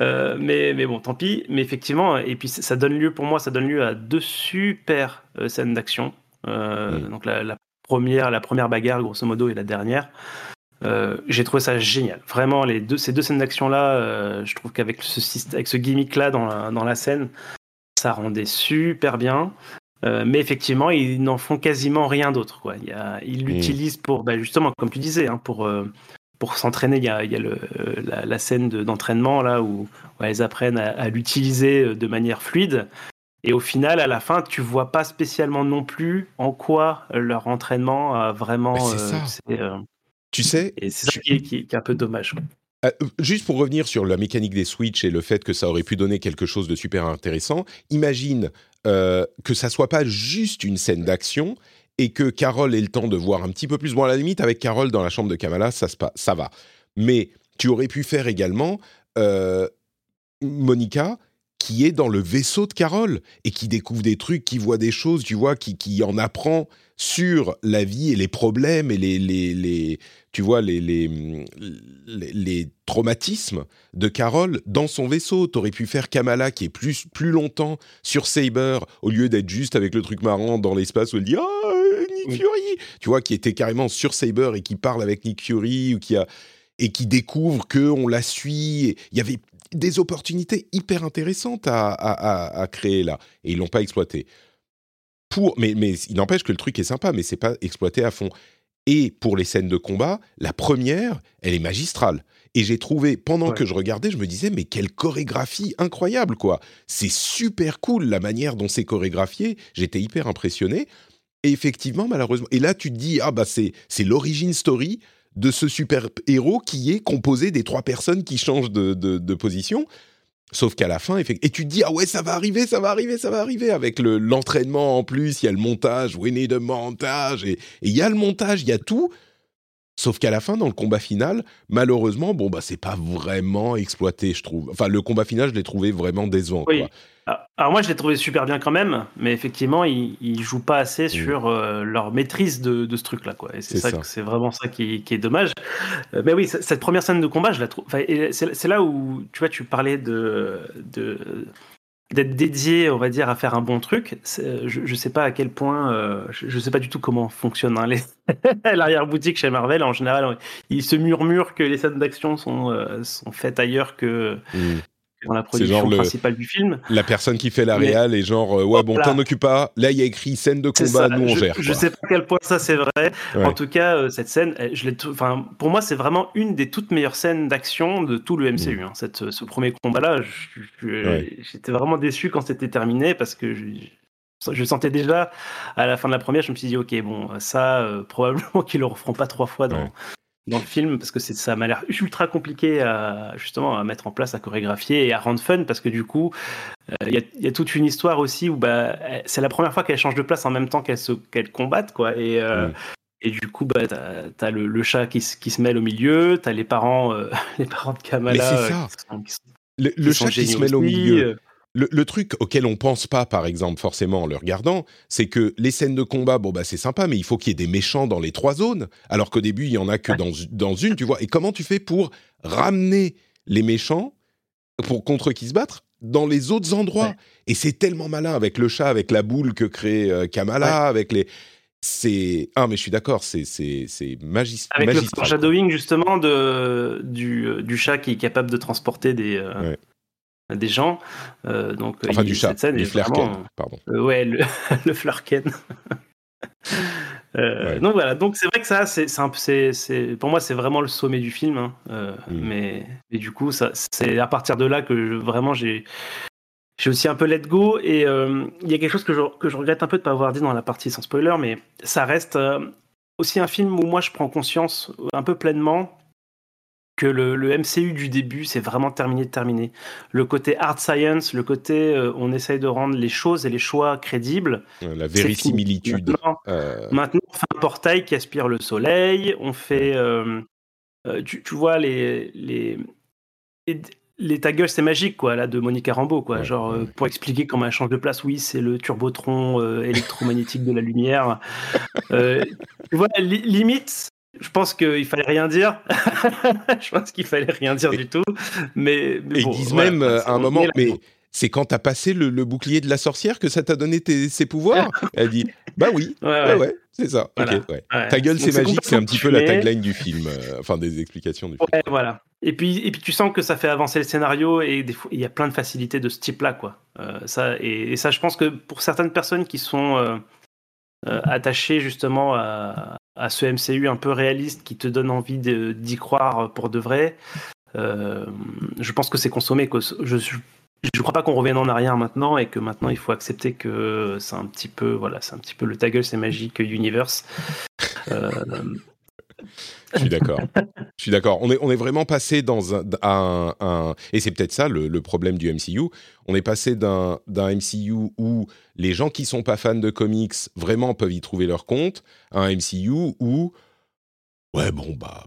euh, mais, mais bon, tant pis. Mais effectivement, et puis ça donne lieu, pour moi, ça donne lieu à deux super scènes d'action. Mm. Donc la, la, première, la première bagarre, grosso modo, et la dernière. Euh, j'ai trouvé ça génial. Vraiment, les deux, ces deux scènes d'action-là, euh, je trouve qu'avec ce, avec ce gimmick-là dans la, dans la scène, ça rendait super bien. Euh, mais effectivement, ils n'en font quasiment rien d'autre. Quoi. Il ils l'utilisent pour, bah, justement, comme tu disais, hein, pour, pour s'entraîner. Il y a, il y a le, la, scène d'entraînement là où, elles apprennent à, l'utiliser de manière fluide. Et au final, à la fin, tu vois pas spécialement non plus en quoi leur entraînement a vraiment. Bah, tu sais. Et c'est ça qui, est, un peu dommage. Euh, juste pour revenir sur la mécanique des Switch et le fait que ça aurait pu donner quelque chose de super intéressant, imagine euh, que ça soit pas juste une scène d'action et que Carole ait le temps de voir un petit peu plus. Bon, à la limite, avec Carole dans la chambre de Kamala, ça, ça va. Mais tu aurais pu faire également euh, Monica qui est dans le vaisseau de Carole et qui découvre des trucs, qui voit des choses, tu vois, qui, qui en apprend sur la vie et les problèmes et les, les, les tu vois, les, les, les, traumatismes de Carole dans son vaisseau. T'aurais pu faire Kamala qui est plus, plus longtemps sur Saber au lieu d'être juste avec le truc marrant dans l'espace où elle dit Ah, Nick Fury Tu vois, qui était carrément sur Saber et qui parle avec Nick Fury ou qui a et qui découvre que on la suit. Il y avait des opportunités hyper intéressantes à, à, à créer là et ils l'ont pas exploité mais, mais il n'empêche que le truc est sympa, mais c'est pas exploité à fond. Et pour les scènes de combat, la première, elle est magistrale. Et j'ai trouvé, pendant que je regardais, je me disais, mais quelle chorégraphie incroyable, quoi. C'est super cool la manière dont c'est chorégraphié. J'étais hyper impressionné. Et effectivement, malheureusement, et là, tu te dis, ah bah c'est, c'est l'origine story de ce super héros qui est composé des trois personnes qui changent de, de position. Sauf qu'à la fin, et tu te dis, ah ouais, ça va arriver, ça va arriver, ça va arriver, avec l'entraînement en plus, il y a le montage, we need a montage, et il y a le montage, il y a tout. Sauf qu'à la fin, dans le combat final, malheureusement, bon, bah, c'est pas vraiment exploité, je trouve. Enfin, le combat final, je l'ai trouvé vraiment décevant. Oui. Ah, alors, moi, je l'ai trouvé super bien quand même, mais effectivement, ils, ils jouent pas assez mm. sur euh, leur maîtrise de, de ce truc-là, quoi. Et c'est ça, c'est vraiment ça qui, qui est dommage. Euh, mais oui, cette première scène de combat, je la trouve. C'est là où, tu vois, tu parlais de, de d'être dédié, on va dire, à faire un bon truc. Je ne sais pas à quel point, euh, je ne sais pas du tout comment fonctionne hein, l'arrière-boutique chez Marvel. En général, il se murmure que les scènes d'action sont, euh, sont faites ailleurs que, hmm dans la production principale du film. La personne qui fait la réal est genre euh, ouais bon t'en occupe pas. Là il y a écrit scène de combat, nous on gère. Je sais pas à quel point ça c'est vrai. En tout cas euh, cette scène, je enfin pour moi c'est vraiment une des toutes meilleures scènes d'action de tout le MCU. Mm. Hein. Cette, ce premier combat là, j'étais vraiment déçu quand c'était terminé parce que je, je sentais déjà à la fin de la première, je me suis dit ok bon ça euh, probablement qu'ils le referont pas trois fois dans dans le film parce que ça m'a l'air ultra compliqué à justement à mettre en place, à chorégraphier et à rendre fun parce que du coup, il y, a toute une histoire aussi où bah, c'est la première fois qu'elle change de place en même temps qu'elle se qu'elle combatte quoi et et du coup, bah, t'as as le, chat qui, qui, se mêle au milieu, t'as les parents, les parents de Kamala. Mais c'est ça. le, chat qui se mêle au milieu. Le, truc auquel on pense pas, par exemple, forcément en le regardant, c'est que les scènes de combat, bon bah c'est sympa, mais il faut qu'il y ait des méchants dans les trois zones, alors qu'au début il y en a que dans, dans une, tu vois. Et comment tu fais pour ramener les méchants pour contre qui se battre dans les autres endroits? Et c'est tellement malin avec le chat, avec la boule que crée euh, Kamala, avec les c'est ah mais je suis d'accord c'est c'est c'est magistral avec le foreshadowing justement de du, euh, du chat qui est capable de transporter des euh, des gens. Euh, donc, enfin, du chat, du flerken, pardon. Euh, ouais, le, le flerken. Euh, donc voilà, donc c'est vrai que ça, c'est, c'est, pour moi, c'est vraiment le sommet du film. Hein. Mm. mais, et du coup, ça, c'est à partir de là que vraiment j'ai, j'ai aussi un peu let go. Et il y a quelque chose que je, que je regrette un peu de ne pas avoir dit dans la partie sans spoiler, mais ça reste aussi un film où moi je prends conscience un peu pleinement que le, MCU du début, c'est vraiment terminé de terminer. Le côté hard science, le côté euh, on essaye de rendre les choses et les choix crédibles. La vérisimilitude. Maintenant, euh. maintenant, on fait un portail qui aspire le soleil. On fait, euh, tu, vois les les les, ta gueule c'est magique quoi là de Monica Rambeau quoi genre pour expliquer comment elle change de place oui c'est le turbotron électromagnétique de la lumière tu vois limite je pense qu'il fallait rien dire. je pense qu'il fallait rien dire du tout. Mais, ils disent même euh, à un moment, mais c'est quand t'as passé le, bouclier de la sorcière que ça t'a donné tes, ses pouvoirs? Elle dit, bah oui, ouais, ouais. c'est ça. Ta gueule, c'est magique, c'est un petit peu la tagline du film, euh, enfin des explications du film. voilà. Et puis, et puis tu sens que ça fait avancer le scénario et il y a plein de facilités de ce type-là, quoi. Euh, ça, et, ça, je pense que pour certaines personnes qui sont attachées justement à, ce MCU un peu réaliste qui te donne envie d'y croire pour de vrai. Euh, je pense que c'est consommé. Je je crois pas qu'on revienne en arrière maintenant et que maintenant il faut accepter que c'est un petit peu voilà c'est un petit peu le ta gueule c'est magique universe. Euh, je suis d'accord. Je suis d'accord. On est, on est vraiment passé dans un, et c'est peut-être ça le, problème du MCU. On est passé d'un MCU où les gens qui sont pas fans de comics vraiment peuvent y trouver leur compte, à un MCU où ouais bon bah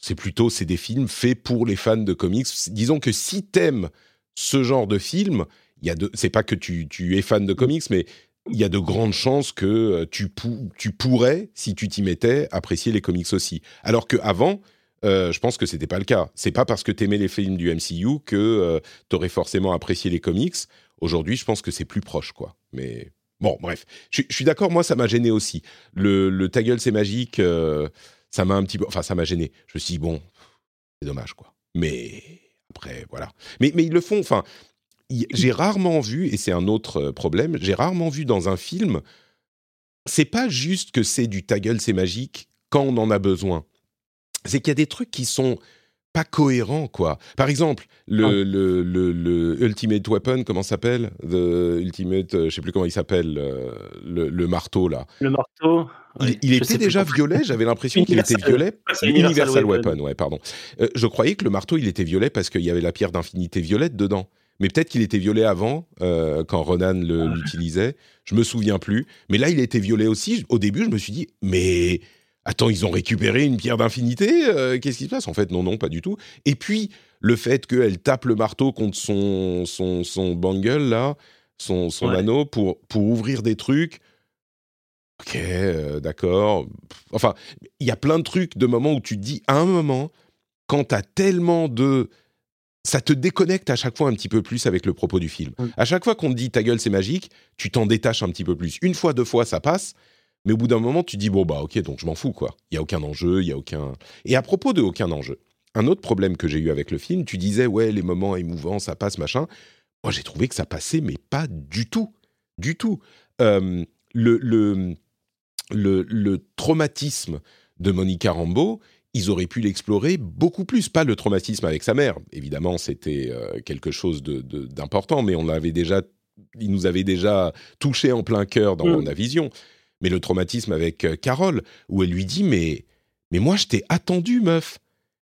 c'est plutôt c'est des films faits pour les fans de comics. Disons que si t'aimes ce genre de film, il y a c'est pas que tu es fan de comics, mais il y a de grandes chances que euh, tu, pourrais, si tu t'y mettais, apprécier les comics aussi. Alors qu'avant, euh, je pense que c'était pas le cas. C'est pas parce que tu aimais les films du MCU que euh, tu aurais forcément apprécié les comics. Aujourd'hui, je pense que c'est plus proche, quoi. Mais bon, bref. Je, suis d'accord, moi, ça m'a gêné aussi. Le, le ta gueule, c'est magique, ça m'a un petit peu. Enfin, ça m'a gêné. Je me suis dit, bon, c'est dommage, quoi. Mais après, voilà. Mais ils le font. Enfin, j'ai rarement vu, et c'est un autre euh, problème, j'ai rarement vu dans un film, c'est pas juste que c'est du ta gueule, c'est magique quand on en a besoin. C'est qu'il y a des trucs qui sont pas cohérents, quoi. Par exemple, le, le, le, Ultimate Weapon, comment s'appelle? The Ultimate, euh, je sais plus comment il s'appelle, euh, le, marteau, là. Le marteau il, était déjà violet, j'avais l'impression qu'il était violet. Universal, Weapon. ouais, pardon. je croyais que le marteau, il était violet parce qu'il y avait la pierre d'infinité violette dedans mais peut-être qu'il était violet avant, euh, quand Ronan ah. l'utilisait. Je me souviens plus. Mais là, il était violet aussi. Au début, je me suis dit, mais attends, ils ont récupéré une pierre d'infinité euh, Qu'est-ce qui se passe? En fait, non, non, pas du tout. Et puis, le fait qu'elle tape le marteau contre son, son, son bangle, là, son, son anneau, pour, pour ouvrir des trucs. Ok, euh, d'accord. Enfin, il y a plein de trucs, de moments où tu te dis, à un moment, quand tu as tellement de ça te déconnecte à chaque fois un petit peu plus avec le propos du film. À chaque fois qu'on te dit ta gueule c'est magique, tu t'en détaches un petit peu plus. Une fois, deux fois, ça passe, mais au bout d'un moment, tu dis bon bah ok, donc je m'en fous quoi. Il y a aucun enjeu, il y a aucun. Et à propos de aucun enjeu, un autre problème que j'ai eu avec le film, tu disais ouais les moments émouvants, ça passe machin. Moi j'ai trouvé que ça passait, mais pas du tout, du tout. Euh, le, le, le, le traumatisme de Monica Rambeau, ils auraient pu l'explorer beaucoup plus. Pas le traumatisme avec sa mère, évidemment, c'était euh, quelque chose d'important, mais on l'avait déjà, il nous avait déjà touché en plein cœur dans la mm. vision. Mais le traumatisme avec euh, Carole, où elle lui dit mais Mais moi, je t'ai attendu, meuf.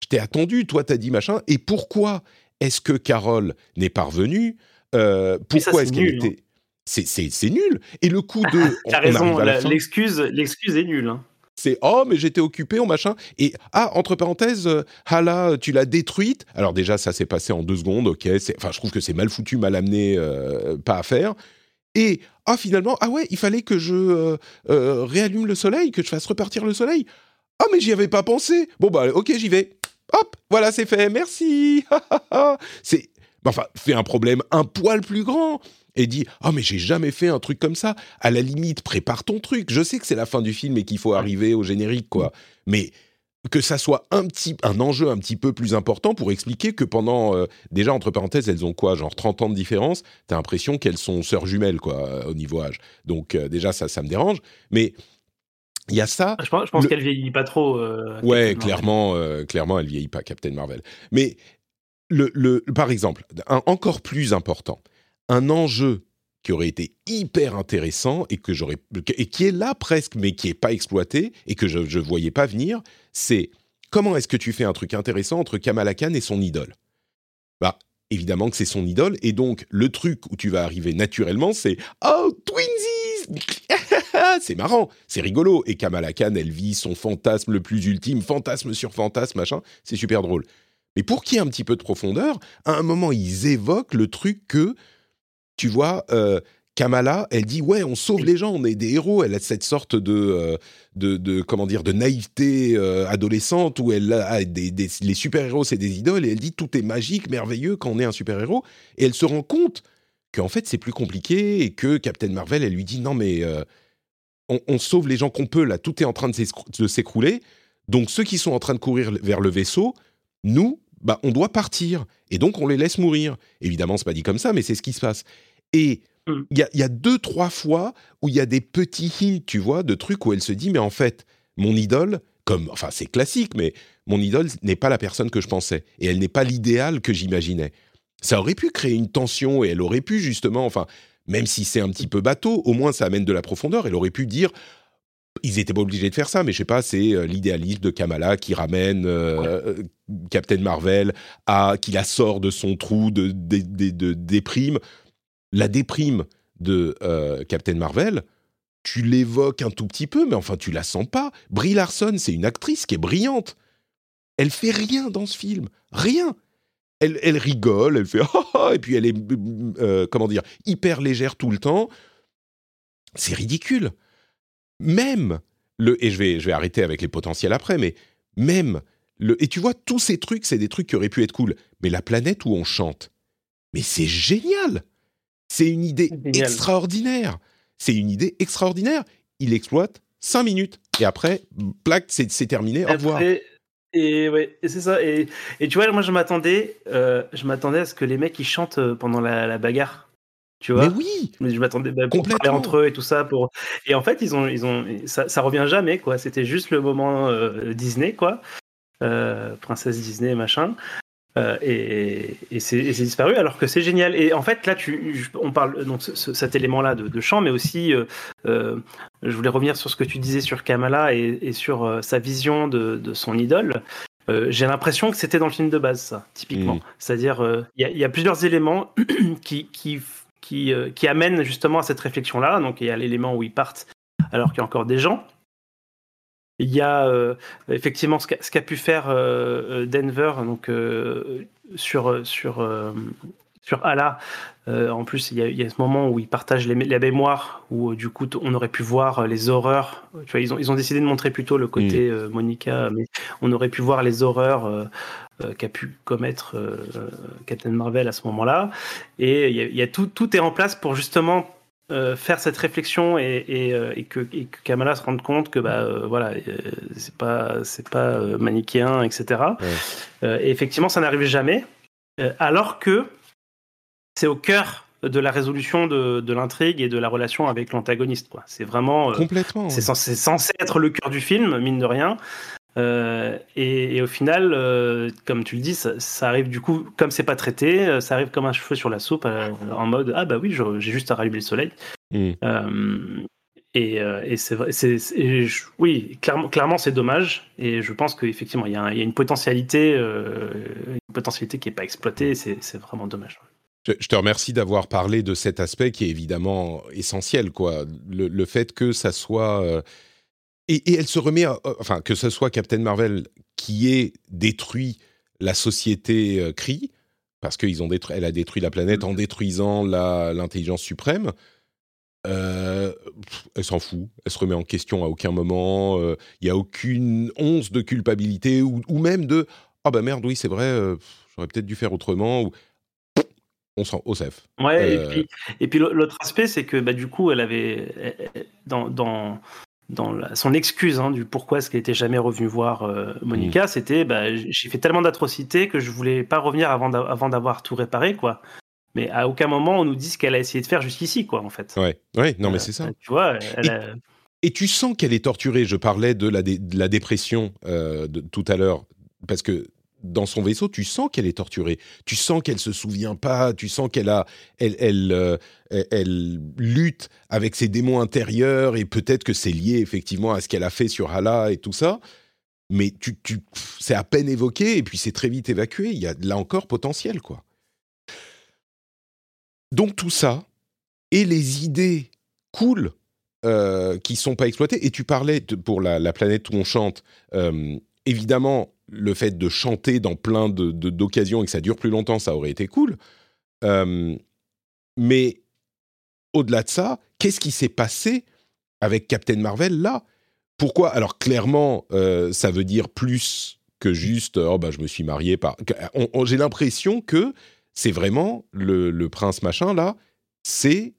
Je t'ai attendu, toi, t'as dit machin. Et pourquoi est-ce que Carole n'est pas revenue euh, Pourquoi est-ce qu'elle était. Hein. C'est nul. Et le coup de. T'as raison, l'excuse est nulle. Hein. C'est oh mais j'étais occupé en machin et ah entre parenthèses euh, Hala tu l'as détruite alors déjà ça s'est passé en deux secondes ok enfin je trouve que c'est mal foutu mal amené euh, pas à faire. Et ah finalement ah ouais il fallait que je euh, réallume le soleil que je fasse repartir le soleil. Ah mais j'y avais pas pensé. Bon bah ok j'y vais. Hop voilà c'est fait. Merci. C'est enfin fait un problème un poil plus grand et dit oh mais j'ai jamais fait un truc comme ça à la limite prépare ton truc je sais que c'est la fin du film et qu'il faut arriver au générique quoi mais que ça soit un petit un enjeu un petit peu plus important pour expliquer que pendant euh, déjà entre parenthèses elles ont quoi genre 30 ans de différence t'as l'impression qu'elles sont sœurs jumelles quoi au niveau âge donc euh, déjà ça ça me dérange mais il y a ça. Je pense, qu'elle qu'elle vieillit pas trop. Euh, ouais, clairement, clairement, elle vieillit pas, Captain Marvel. Mais le, le, par exemple, un encore plus important, un enjeu qui aurait été hyper intéressant et qui est là presque mais qui est pas exploité et que je ne voyais pas venir, c'est comment est-ce que tu fais un truc intéressant entre Kamala Khan et son idole? Bah évidemment que c'est son idole et donc le truc où tu vas arriver naturellement c'est oh twinsies c'est marrant, c'est rigolo et Kamala Khan elle vit son fantasme le plus ultime, fantasme sur fantasme machin, c'est super drôle. Mais pour qu'il y ait un petit peu de profondeur, à un moment ils évoquent le truc que tu vois, euh, Kamala, elle dit ouais, on sauve les gens, on est des héros. Elle a cette sorte de, euh, de, comment dire, de naïveté euh, adolescente où elle a des, les super héros, c'est des idoles et elle dit tout est magique, merveilleux quand on est un super héros. Et elle se rend compte qu'en fait c'est plus compliqué et que Captain Marvel, elle lui dit non mais on, sauve les gens qu'on peut là, tout est en train de s'écrouler. Donc ceux qui sont en train de courir vers le vaisseau, nous, bah, on doit partir. Et donc, on les laisse mourir. Évidemment, c'est pas dit comme ça, mais c'est ce qui se passe. Et mm. il y, a, deux, trois fois où il y a des petits hints, tu vois, de trucs où elle se dit, mais en fait, mon idole, comme, enfin, c'est classique, mais mon idole n'est pas la personne que je pensais. Et elle n'est pas l'idéal que j'imaginais. Ça aurait pu créer une tension et elle aurait pu justement, enfin, même si c'est un petit peu bateau, au moins ça amène de la profondeur. Elle aurait pu dire ils n'étaient pas obligés de faire ça, mais je sais pas, c'est euh, l'idéalisme de Kamala qui ramène euh, euh, Captain Marvel à qui la sort de son trou de, déprime. La déprime de Captain Marvel, tu l'évoques un tout petit peu, mais enfin tu la sens pas. Brie Larson, c'est une actrice qui est brillante. Elle fait rien dans ce film, rien. Elle, elle rigole, elle fait et puis elle est comment dire hyper légère tout le temps. C'est ridicule même le et je vais je vais arrêter avec les potentiels après, mais même le et tu vois tous ces trucs, c'est des trucs qui auraient pu être cool. Mais la planète où on chante, mais c'est génial. C'est une idée extraordinaire. C'est une idée extraordinaire. Il exploite cinq minutes et après, plaque, c'est terminé. Au revoir. Et ouais, c'est ça. Et, et, tu vois, moi je m'attendais, euh, je m'attendais à ce que les mecs ils chantent euh, pendant la bagarre. Tu vois? Mais oui Mais je m'attendais bah, pour parler entre eux et tout ça. Pour... Et en fait, ils ont, ils ont, ça, ça revient jamais, quoi. C'était juste le moment euh, Disney, quoi. Euh, princesse Disney, machin. Euh, et, et c'est disparu, alors que c'est génial. Et en fait, là, tu, on parle donc cet élément-là de, chant, mais aussi, je voulais revenir sur ce que tu disais sur Kamala et, sur sa vision de, de son idole. j'ai l'impression que c'était dans le film de base, ça, typiquement. Mmh. C'est-à-dire, il y, y, a plusieurs éléments qui, qui qui, euh, qui amène justement à cette réflexion-là. Donc il y a l'élément où ils partent alors qu'il y a encore des gens. Il y a euh, effectivement ce qu'a pu faire euh, Denver donc, sur, sur, sur Allah. en plus, il y, a, ce moment où ils partagent les, la mémoire, où du coup on aurait pu voir les horreurs. Tu vois, ils, ont, ils ont décidé de montrer plutôt le côté. Monica, mais on aurait pu voir les horreurs euh, qu'a pu commettre euh, Captain Marvel à ce moment-là. Et il y, a, tout, tout est en place pour justement euh, faire cette réflexion et, et, que, Kamala se rende compte que bah voilà c'est pas c'est pas manichéen etc et effectivement ça n'arrive jamais alors que c'est au cœur de la résolution de, de l'intrigue et de la relation avec l'antagoniste c'est vraiment complètement c'est censé, censé, être le cœur du film mine de rien euh, et, au final, euh, comme tu le dis, ça, arrive du coup, comme c'est pas traité, euh, ça arrive comme un cheveu sur la soupe, en mode ah bah oui, j'ai juste à rallumer le soleil. Et, et c'est oui, clairement, clairement c'est dommage. Et je pense qu'effectivement, il y, a, il y a une potentialité, une potentialité qui n'est pas exploitée. C'est, c'est vraiment dommage. Je, te remercie d'avoir parlé de cet aspect qui est évidemment essentiel, quoi. Le, le fait que ça soit et, elle se remet, enfin que ce soit Captain Marvel qui ait détruit la société euh, Kree, parce qu'elle a détruit la planète en détruisant l'intelligence suprême. Euh, elle s'en fout, elle se remet en question à aucun moment, il y n'y a aucune once de culpabilité ou, même de ah bah merde oui c'est vrai j'aurais peut-être dû faire autrement ou on s'en au Ouais et puis, l'autre aspect c'est que bah, du coup elle avait dans, dans dans son excuse hein, du pourquoi est-ce qu'elle n'était jamais revenue voir euh, Monica, mm. c'était bah, j'ai fait tellement d'atrocités que je voulais pas revenir avant d'avoir tout réparé, quoi. Mais à aucun moment on nous dit ce qu'elle a essayé de faire jusqu'ici, quoi, en fait. Ouais, ouais, non, mais euh, c'est ça. Tu vois, et, tu sens qu'elle est torturée. Je parlais de la, de la dépression euh, de, tout à l'heure, parce que dans son vaisseau, tu sens qu'elle est torturée. Tu sens qu'elle se souvient pas. Tu sens qu'elle a, elle, elle, euh, elle, lutte avec ses démons intérieurs et peut-être que c'est lié effectivement à ce qu'elle a fait sur Hala et tout ça. Mais tu, tu c'est à peine évoqué et puis c'est très vite évacué. Il y a là encore potentiel, quoi. Donc tout ça et les idées cool euh, qui sont pas exploitées. Et tu parlais pour la, planète où on chante. Euh, évidemment, le fait de chanter dans plein d'occasions de, et que ça dure plus longtemps, ça aurait été cool. Euh, mais au-delà de ça, qu'est-ce qui s'est passé avec Captain Marvel là? Pourquoi? Alors clairement, euh, ça veut dire plus que juste oh bah je me suis marié par. J'ai l'impression que c'est vraiment le, prince machin là, c'est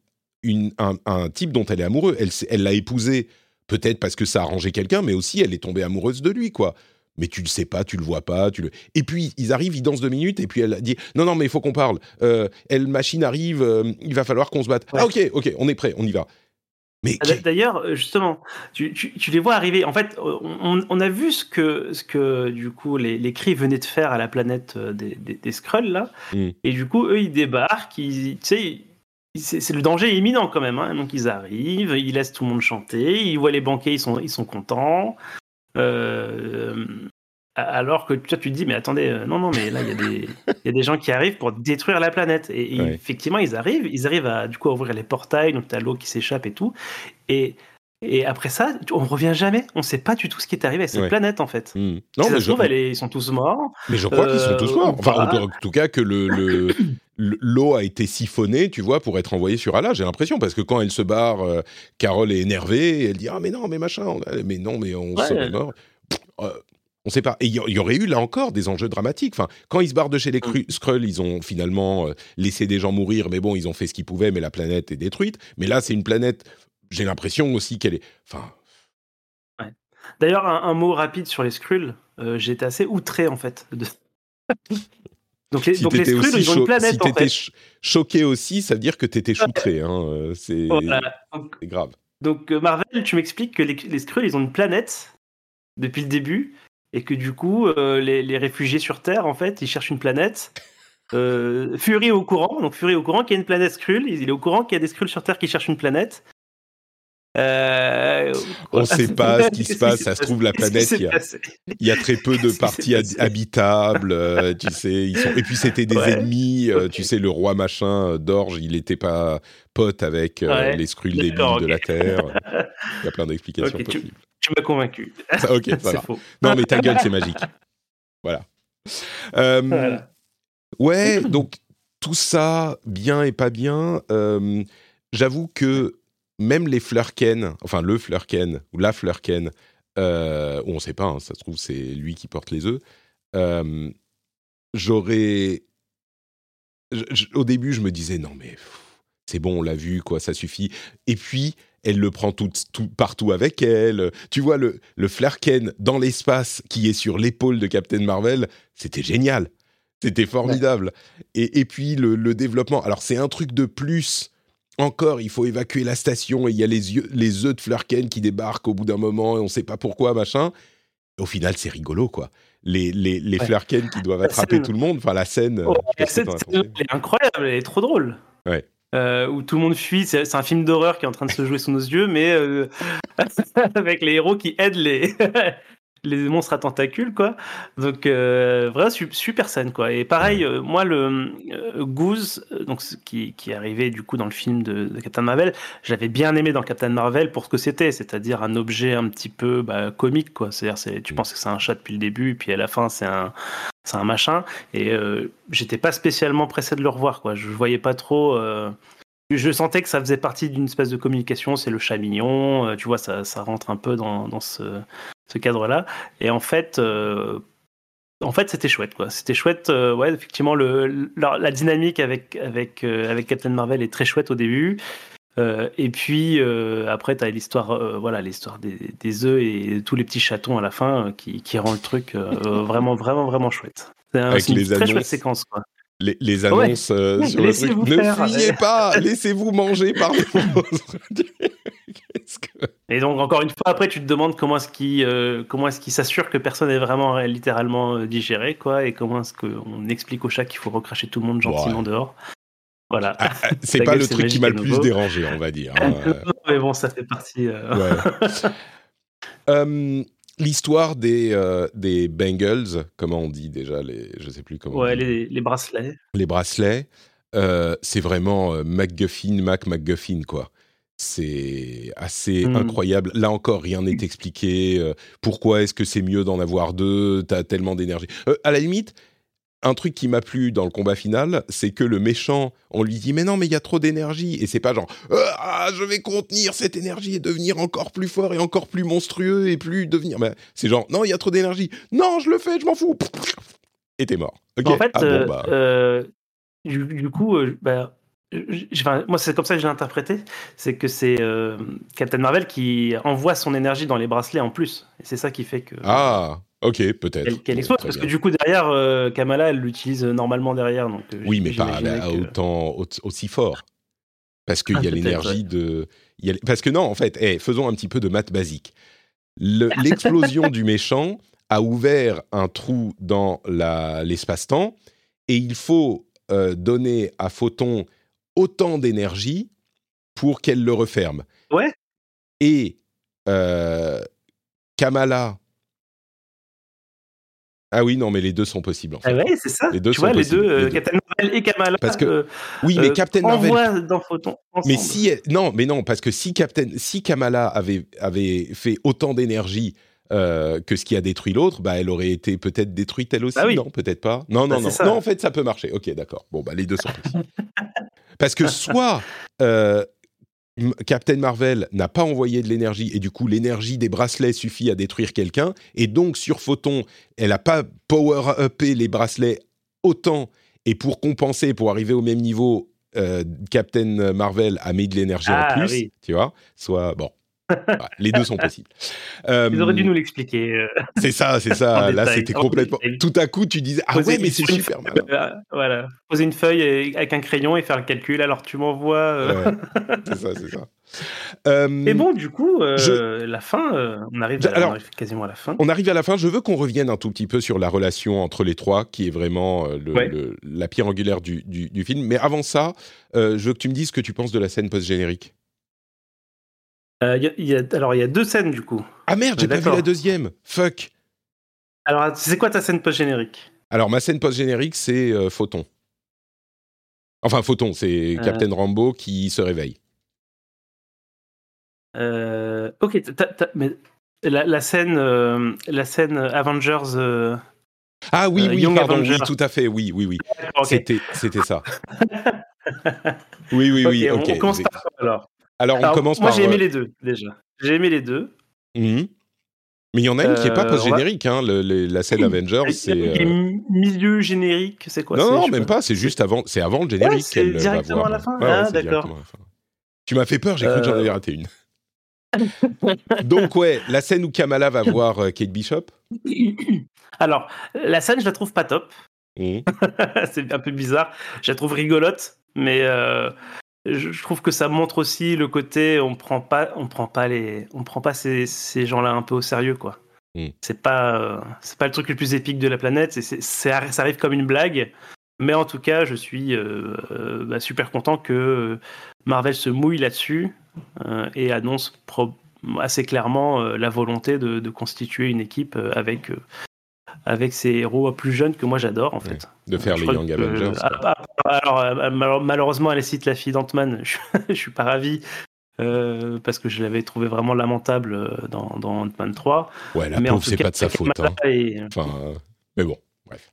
un, un, type dont elle est amoureuse. Elle l'a épousé peut-être parce que ça a arrangé quelqu'un, mais aussi elle est tombée amoureuse de lui quoi mais tu le sais pas, tu le vois pas, tu le. Et puis ils arrivent, ils dansent deux minutes, et puis elle dit non non mais il faut qu'on parle. Euh, elle machine arrive, euh, il va falloir qu'on se batte. Ah ok ok, on est prêt, on y va. Mais ah, d'ailleurs euh, justement, tu, tu, les vois arriver. En fait, on, on, a vu ce que ce que du coup les, les cris venaient de faire à la planète des, des, des Skrulls là, hmm. et du coup eux ils débarquent, ils, tu sais. C'est le danger imminent quand même, hein. donc ils arrivent, ils laissent tout le monde chanter, ils voient les banquets, ils sont, ils sont contents, euh, alors que toi, tu te dis, mais attendez, euh, non, non, mais là, il y, a des, y a des gens qui arrivent pour détruire la planète. Et, effectivement, ils arrivent, ils arrivent à, du coup, à ouvrir les portails, donc t'as l'eau qui s'échappe et tout. Et, et après ça, on revient jamais. On sait pas du tout ce qui est arrivé à cette planète, en fait. Hmm. Non, mais se trouve, ils sont tous morts. Mais je crois qu'ils sont tous morts. Enfin, en tout cas, que le, l'eau a été siphonnée, tu vois, pour être envoyée sur Allah. J'ai l'impression parce que quand elle se barre, euh, Carole est énervée, elle dit ah mais non mais machin, mais non mais on serait mort. Euh, on sait pas. Et il y, aurait eu là encore des enjeux dramatiques. Enfin, quand ils se barrent de chez les mm. Skrulls, ils ont finalement euh, laissé des gens mourir, mais bon, ils ont fait ce qu'ils pouvaient, mais la planète est détruite. Mais là, c'est une planète. J'ai l'impression aussi qu'elle est. Enfin. D'ailleurs, un, mot rapide sur les Skrulls. J'étais assez outré en fait. De... Donc les, donc les Skrulls, ils ont une planète. Si t'étais choqué aussi, ça veut dire que t'étais choutré. Hein. Euh, c'est grave. Donc euh, Marvel, tu m'expliques que les, les Skrulls, ils ont une planète depuis le début et que du coup, euh, les, les, réfugiés sur Terre, en fait, ils cherchent une planète. Fury est au courant, donc Fury est au courant qu'il y a une planète Skrull. Il est au courant qu'il y a des Skrulls sur Terre qui cherchent une planète. Euh, on ne sait pas ce qui se passe. Ça se trouve, la planète, il y, a, très peu de parties habitables. Euh, tu sais, Et puis, c'était des ennemis. Euh, tu sais, le roi machin d'Orge, il n'était pas pote avec les Skrulls débiles de la Terre. Il y a plein d'explications possibles. Tu, m'as convaincu. ok, voilà. Non, mais ta gueule, c'est magique. Voilà. Ouais, donc tout ça, bien et pas bien. J'avoue que même les Flurken, enfin le Flurken ou la Flurken, euh, on ne sait pas, hein, ça se trouve c'est lui qui porte les œufs. Euh, j'aurais, au début je me disais non mais c'est bon, on l'a vu quoi, ça suffit. Et puis elle le prend tout, partout avec elle. Tu vois le le Flurken dans l'espace qui est sur l'épaule de Captain Marvel, c'était génial. C'était formidable. Et, et, puis le, le développement. Alors c'est un truc de plus encore, il faut évacuer la station et il y a les, yeux, les œufs de Flurken qui débarquent au bout d'un moment et on ne sait pas pourquoi, machin. Au final, c'est rigolo, quoi. Les, les, les Flurken qui doivent attraper tout le monde, enfin la scène. Oh, la scène, elle est incroyable, elle est trop drôle. Ouais. où tout le monde fuit. C'est un film d'horreur qui est en train de se jouer sous nos yeux, mais avec les héros qui aident les, les monstres à tentacules, quoi. Donc, euh, vraiment super scène, quoi. Et pareil, euh, moi, le euh, Goose, donc, qui, qui est arrivé du coup dans le film de, Captain Marvel, j'avais bien aimé dans Captain Marvel pour ce que c'était, c'est-à-dire un objet un petit peu bah, comique, quoi. C'est-à-dire, tu mm. penses que c'est un chat depuis le début, puis à la fin, c'est un, c'est un machin. Et j'étais pas spécialement pressé de le revoir, quoi. Je voyais pas trop je sentais que ça faisait partie d'une espèce de communication, c'est le chat mignon, tu vois, ça, ça rentre un peu dans, dans ce, ce cadre-là. Et en fait, euh, en fait, c'était chouette, quoi. C'était chouette, euh, ouais, effectivement, le, la, dynamique avec, avec, euh, avec Captain Marvel est très chouette au début. et puis après, tu as l'histoire, voilà, l'histoire des, des, œufs et tous les petits chatons à la fin qui, qui rend le truc vraiment, vraiment, vraiment chouette. C'est un, une très chouette séquence, quoi. Les, les annonces sur le truc. Ne fuyez pas, laissez-vous manger par les Et donc, encore une fois, après, tu te demandes comment est-ce qu'il euh, comment est-ce qu'il s'assure que personne est vraiment euh, littéralement euh, digéré, quoi, et comment est-ce qu'on explique au chat qu'il faut recracher tout le monde gentiment dehors. Voilà. Ah, ah, c'est pas le truc qui m'a le plus dérangé, on va dire. Hein. mais bon, ça fait partie. L'histoire des, des bangles, comment on dit déjà les, Je sais plus comment. Ouais, les, les, bracelets. Les bracelets, c'est vraiment MacGuffin, Mac MacGuffin, quoi. C'est assez mmh. incroyable. Là encore, rien n'est expliqué. Euh, pourquoi est-ce que c'est mieux d'en avoir deux? T'as tellement d'énergie. Euh, à la limite, un truc qui m'a plu dans le combat final, c'est que le méchant, on lui dit mais non mais il y a trop d'énergie et c'est pas genre euh, ah, je vais contenir cette énergie et devenir encore plus fort et encore plus monstrueux et plus devenir. Mais c'est genre non il y a trop d'énergie. Non je le fais je m'en fous. Et t'es mort. En fait, ah, bah. du, coup, bah, moi, c'est comme ça que j'ai interprété. C'est que c'est euh, Captain Marvel qui envoie son énergie dans les bracelets en plus. Et c'est ça qui fait que. Ah, ok, peut-être. Qu'elle explose. Parce que du coup, derrière, euh, Kamala, elle l'utilise normalement derrière. Donc, euh, oui, mais pas autant, aussi fort. Parce qu'il y a ah, l'énergie de. Parce que non, en fait, hey, faisons un petit peu de maths basique. L'explosion du méchant a ouvert un trou dans l'espace-temps et il faut donner à Photon autant d'énergie pour qu'elle le referme. Ouais. Et euh, Kamala. Ah oui, non, mais les deux sont possibles. En fait. Ah ouais, c'est ça. Les deux tu vois, les deux, euh, Captain Marvel et Kamala. Parce que euh, oui, mais Captain Marvel. dans Photon. Mais si non, mais non, parce que si Captain, si Kamala avait avait fait autant d'énergie que ce qui a détruit l'autre, bah, elle aurait été peut-être détruite elle aussi. Bah non, peut-être pas. Non, non, bah, non. Non, en fait, ça peut marcher. Ok, d'accord. Bon, bah, les deux sont possibles. Parce que soit euh, Captain Marvel n'a pas envoyé de l'énergie et du coup l'énergie des bracelets suffit à détruire quelqu'un. Et donc sur Photon, elle n'a pas power upé les bracelets autant. Et pour compenser, pour arriver au même niveau, euh, Captain Marvel a mis de l'énergie en ah, plus, tu vois. Soit bon, les deux sont possibles. Ils auraient dû euh, nous l'expliquer. Euh, c'est ça, c'est ça. Là, c'était complètement. Tout à coup, tu disais Ah ouais, mais c'est super. Euh, voilà. Poser une feuille avec un crayon et faire le calcul. Alors, tu m'envoies. c'est ça, c'est ça. Et bon, du coup, la fin, on, arrive quasiment à la fin. On arrive à la fin. Je veux qu'on revienne un tout petit peu sur la relation entre les trois, qui est vraiment la pierre angulaire du, du, film. Mais avant ça, je veux que tu me dises ce que tu penses de la scène post-générique. Euh, y a, alors, il y a deux scènes du coup. Ah merde, j'ai pas vu la deuxième. Fuck. Alors, c'est quoi ta scène post-générique? Alors, ma scène post-générique, c'est euh, Photon. Enfin, Photon, c'est euh. Captain Rambo qui se réveille. ok, mais la, scène, la scène Avengers. ah oui, oui, pardon, oui, tout à fait, oui, oui, oui. C'était, c'était ça. oui, oui, oui. ok. On commence par alors? Alors, on commence moi, par. Moi, j'ai aimé euh, les deux, déjà. J'ai aimé les deux. Mmh. Mais il y en a une qui n'est pas euh, post-générique, hein, la scène Avengers. C'est euh... milieu générique, c'est quoi? Non, non, même pas, c'est juste avant, c'est avant le générique ouais, qu'elle directement à la fin. ah, d'accord. Tu m'as fait peur, j'ai cru que j'en avais raté une. Donc ouais, la scène où Kamala va voir euh, Kate Bishop. Alors, la scène, je la trouve pas top. Mmh. c'est un peu bizarre. Je la trouve rigolote, mais je trouve que ça montre aussi le côté on prend pas on prend pas les on prend pas ces, ces gens-là un peu au sérieux quoi. Mm. C'est pas euh, c'est pas le truc le plus épique de la planète. C'est, ça arrive comme une blague. Mais en tout cas, je suis bah, super content que Marvel se mouille là-dessus et annonce assez clairement la volonté de, constituer une équipe avec avec ces héros plus jeunes que moi j'adore en fait. de faire les Young Avengers. Ah, ah, alors, malheureusement, elle cite la fille d'Ant-Man. Je, je suis pas ravi. Euh, parce que je l'avais trouvé vraiment lamentable euh, dans, dans Ant-Man 3. Ouais, la pauvre, c'est pas de sa faute. Hein. Enfin, euh, mais bon, bref.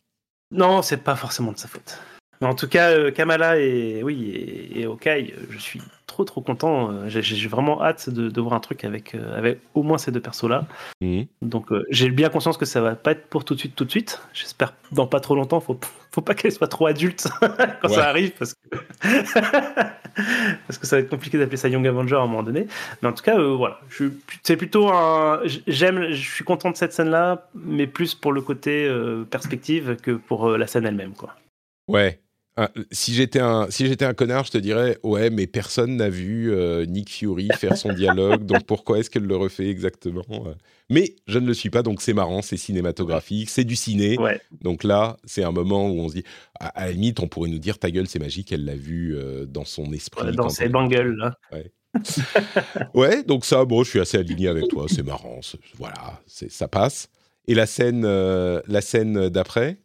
Non, c'est pas forcément de sa faute. Mais en tout cas, Kamala et oui et, et Okai, je suis trop trop content. Euh, j'ai vraiment hâte de, voir un truc avec, euh, avec au moins ces deux persos-là. Mhm. Donc euh, j'ai bien conscience que ça va pas être pour tout de suite, tout de suite. J'espère dans pas trop longtemps. Faut, faut pas qu'elle soit trop adulte quand ça arrive parce que parce que ça va être compliqué d'appeler ça Young Avenger à un moment donné. Mais en tout cas, voilà, c'est plutôt un. J'aime, je suis content de cette scène-là, mais plus pour le côté perspective que pour la scène elle-même, quoi. Ouais, ah, si j'étais un si j'étais un connard, je te dirais ouais, mais personne n'a vu euh, Nick Fury faire son dialogue, donc pourquoi est-ce qu'elle le refait exactement euh? Mais je ne le suis pas, donc c'est marrant, c'est cinématographique, c'est du ciné. Donc là, c'est un moment où on se dit, à, la limite, on pourrait nous dire ta gueule, c'est magique, elle l'a vu euh, dans son esprit. dans ses bangles là. Ouais. ouais, donc ça, bon, je suis assez aligné avec toi, c'est marrant, voilà, ça passe. Et la scène, la scène d'après?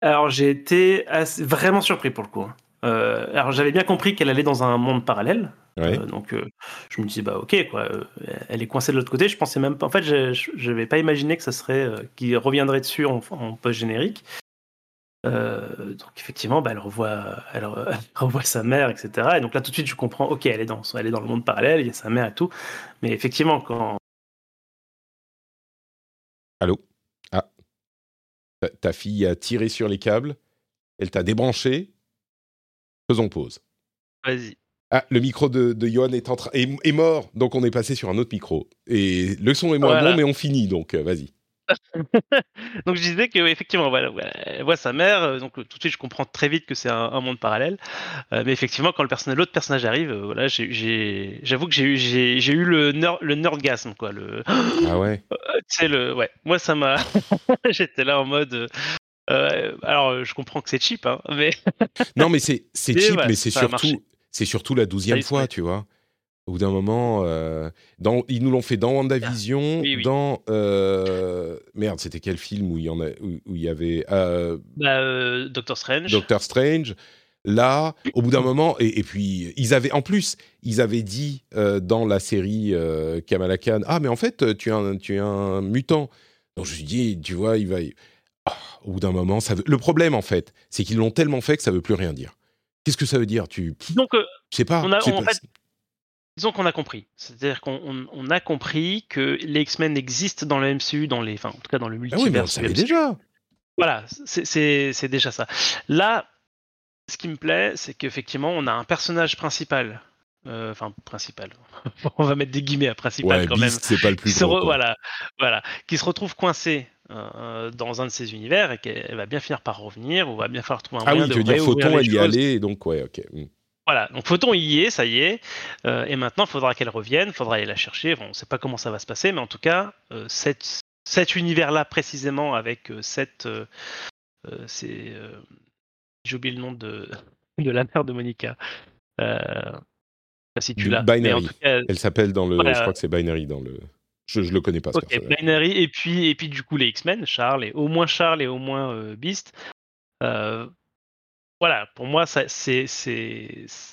Alors j'ai été vraiment surpris pour le coup. Hein. Euh, alors j'avais bien compris qu'elle allait dans un monde parallèle. Euh, donc euh, je me disais bah ok quoi, elle est coincée de l'autre côté. Je pensais même pas. En fait, je n'avais pas imaginé que ça serait qu'il reviendrait dessus en, post générique. donc effectivement, bah, elle revoit, elle, revoit sa mère, etc. Et donc là tout de suite je comprends. Ok, elle est dans, elle est dans le monde parallèle, il y a sa mère et tout. Mais effectivement quand Allô? Ta fille a tiré sur les câbles, elle t'a débranché. Faisons pause. Vas-y. Ah, le micro de, de Johan est, en est, mort, donc on est passé sur un autre micro. Et le son est moins bon, mais on finit, donc euh, vas-y. donc je disais que effectivement, voilà, elle voit sa mère, euh, donc tout de suite je comprends très vite que c'est un, monde parallèle. Euh, mais effectivement, quand le personnage, l'autre personnage arrive, euh, voilà, j'avoue que j'ai eu, j'ai, eu le, le nerdgasme, quoi. Le, ah ouais. tu le, ouais. Moi ça m'a, j'étais là en mode. alors je comprends que c'est cheap, hein, mais. non mais c'est, c'est cheap, mais c'est surtout, c'est surtout la douzième fois, tu vois au bout d'un moment, euh, dans, ils nous l'ont fait dans WandaVision, ah, dans euh, merde, c'était quel film où il y en a, où, il y avait euh, bah, Doctor Strange. Doctor Strange. Là, au bout d'un moment, et, puis ils avaient, en plus, ils avaient dit dans la série Kamala Khan, ah mais en fait, tu es un, tu es un mutant. Donc je me suis dit, tu vois, il va, ah, au bout d'un moment, ça veut... le problème en fait, c'est qu'ils l'ont tellement fait que ça veut plus rien dire. Qu'est-ce que ça veut dire? Tu donc, sais pas. On a, en fait, Disons qu'on a compris. C'est-à-dire qu'on a compris que les X-Men existent dans le MCU, dans les, enfin, en tout cas dans le multivers. Ah oui, mais on savait déjà. Voilà, c'est déjà ça. Là, ce qui me plaît, c'est qu'effectivement, on a un personnage principal. Euh, enfin, principal. on va mettre des guillemets à principal quand même. C'est pas le plus gros, Voilà, voilà, qui se retrouve coincé euh, dans un de ces univers et qu'elle va bien finir par revenir ou va bien falloir trouver un ah moyen oui, tu veux dire Photon, elle y allait, donc ouais, ok. Hmm. Voilà, donc Photon y est, ça y est, euh, et maintenant il faudra qu'elle revienne, il faudra aller la chercher, on ne sait pas comment ça va se passer, mais en tout cas, euh, cet univers-là précisément, avec euh, cette... c'est... J'ai oublié le nom de, de la mère de Monica. si tu l'as. Binary. elle s'appelle dans le... je crois que c'est Binary dans le... Je, ne le connais pas. Ok, Binary, et puis, et puis du coup les X-Men, Charles, et au moins Charles et au moins Beast voilà, pour moi, c'est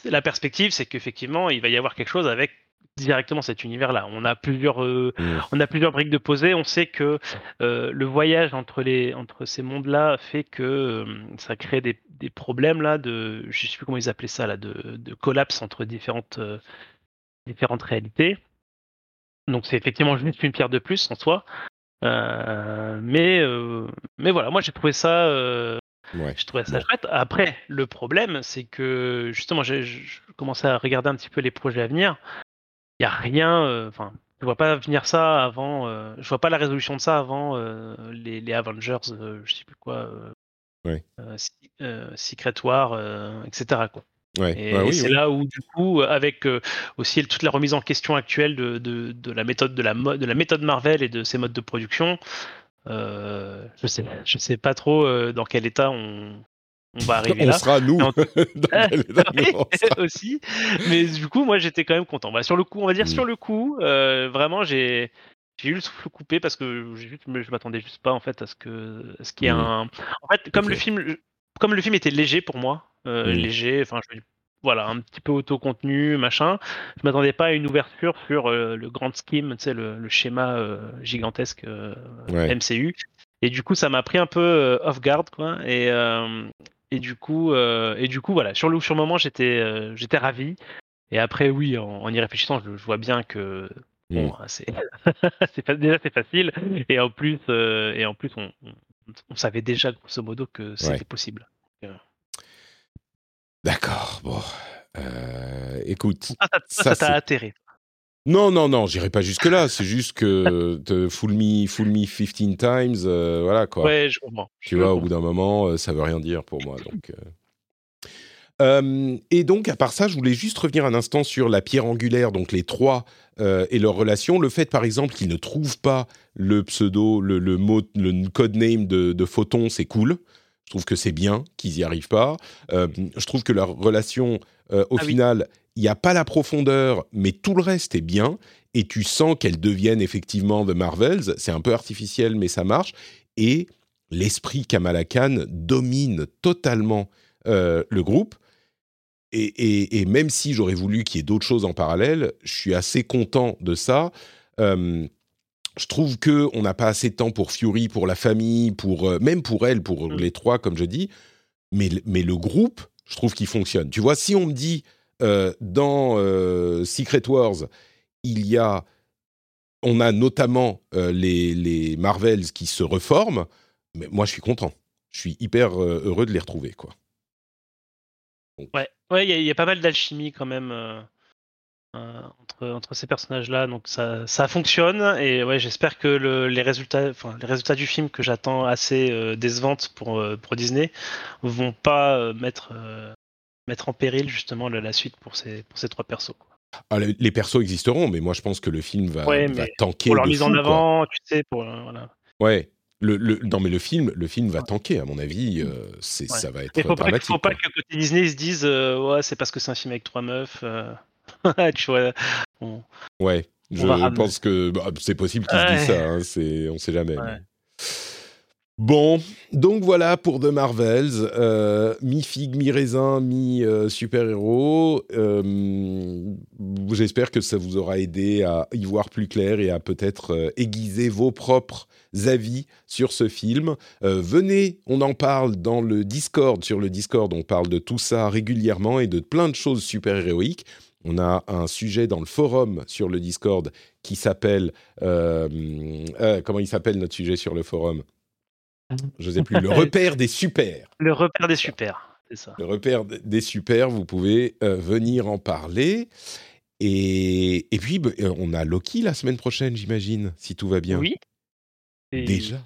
la perspective, c'est qu'effectivement, il va y avoir quelque chose avec directement cet univers-là. On a plusieurs, euh, mmh. on a plusieurs briques de posées. On sait que euh, le voyage entre les, entre ces mondes-là fait que euh, ça crée des, des, problèmes là de, je sais plus comment ils appelaient ça là, de, de collapse entre différentes, différentes réalités. Donc c'est effectivement juste une pierre de plus en soi. mais, mais voilà, moi j'ai trouvé ça je trouvais ça chouette. Après, le problème, c'est que justement, j'ai commencé à regarder un petit peu les projets à venir. Il n'y a rien. Euh, enfin, je vois pas venir ça avant. Euh, je vois pas la résolution de ça avant euh, les, les, Avengers, je sais plus quoi. Secret War, etc. Quoi. et, bah c'est là où du coup, avec aussi toute la remise en question actuelle de, de, de la méthode de la, de la méthode Marvel et de ses modes de production, euh, je sais, je sais pas trop euh, dans quel état on, on va arriver on là. sera nous En- Dans quel état Oui, on sera. aussi. Mais du coup, moi, j'étais quand même content. Bah, sur le coup, on va dire Mm. sur le coup, euh, vraiment, j'ai j'ai eu le souffle coupé parce que je m'attendais juste pas en fait à ce que à ce qu'il y ait Mm. un. En fait, comme le film, comme le film était léger pour moi, Mm. léger, enfin, je voilà, un petit peu auto-contenu, machin. Je m'attendais pas à une ouverture sur euh, le grand scheme, tu sais, le, le schéma euh, gigantesque euh, Ouais. MCU. Et du coup, ça m'a pris un peu off guard, quoi. Et, et du coup, et du coup, voilà, sur le sur le moment, j'étais j'étais ravi. Et après, oui, en, en y réfléchissant, je, je vois bien que bon, c'est c'est pas- déjà c'est facile. Et en plus, et en plus, on, on, on savait déjà grosso modo que c'était Ouais. possible. D'accord, bon. Euh, écoute, Ah, ça t'a atterré. non, non, non, j'irai pas jusque-là. C'est juste que te fool me, fool me 15 times, euh, voilà quoi. Ouais, je comprends. Tu Je vois, au bout d'un moment, euh, ça veut rien dire pour moi. Donc, euh. Et donc, à part ça, je voulais juste revenir un instant sur la pierre angulaire, donc les trois et leur relation. Le fait, par exemple, qu'ils ne trouvent pas le pseudo, le, le mot, le codename de, de Photon, c'est cool. Je trouve que c'est bien qu'ils y arrivent pas. Euh, je trouve que leur relation, euh, au Ah oui. final, il n'y a pas la profondeur, mais tout le reste est bien. Et tu sens qu'elles deviennent effectivement The Marvels. C'est un peu artificiel, mais ça marche. Et l'esprit Kamala Khan domine totalement euh, le groupe. Et, et- et même si j'aurais voulu qu'il y ait d'autres choses en parallèle, je suis assez content de ça. Euh, je trouve que on n'a pas assez de temps pour Fury, pour la famille, pour euh, même pour elle, pour Mm. les trois, comme je dis. Mais, le- mais le groupe, je trouve qu'il fonctionne. Tu vois, si on me dit euh, dans euh, Secret Wars, il y a, on a notamment les, les Marvels qui se reforment, mais moi je suis content. Je suis hyper heureux de les retrouver, quoi. Ouais, ouais, il y, a- il y a pas mal d'alchimie quand même entre, entre ces personnages-là, donc ça, ça fonctionne. Et ouais, j'espère que le- les résultats, enfin les résultats du film que j'attends assez euh, décevantes pour euh, pour Disney vont pas euh, mettre euh, mettre en péril justement la, la suite pour ces pour ces trois persos. quoi. Ah, les, persos existeront, mais moi je pense que le film va, Ouais, va tanker. Pour leur mise en avant, tu sais, pour euh, voilà. Ouais. Le, le- non, mais le film, le film va tanker, à mon avis. euh, c'est, Ouais. ça va être Mais faut pas, dramatique. faut pas que côté Disney ils se disent euh, ouais c'est parce que c'est un film avec trois meufs. euh, tu vois. on- Ouais. Je ramener. pense que bah, c'est possible qu'ils se disent Ouais. ça. Hein, c'est, on sait jamais. Ouais. Bon, donc voilà pour The Marvels, euh, mi figue, mi raisin, mi euh, super héros. J'espère que ça vous aura aidé à y voir plus clair et à peut-être euh, aiguiser vos propres avis sur ce film. Euh, venez, on en parle dans le Discord. Sur le Discord, on parle de tout ça régulièrement et de plein de choses super héroïques. On a un sujet dans le forum sur le Discord qui s'appelle euh, euh, comment il s'appelle notre sujet sur le forum? Je sais plus. Le repère des super. Le repère des super, c'est ça. Le repère des super. Vous pouvez euh, venir en parler. Et, et puis euh, on a Loki la semaine prochaine, j'imagine, si tout va bien. Oui. Et Déjà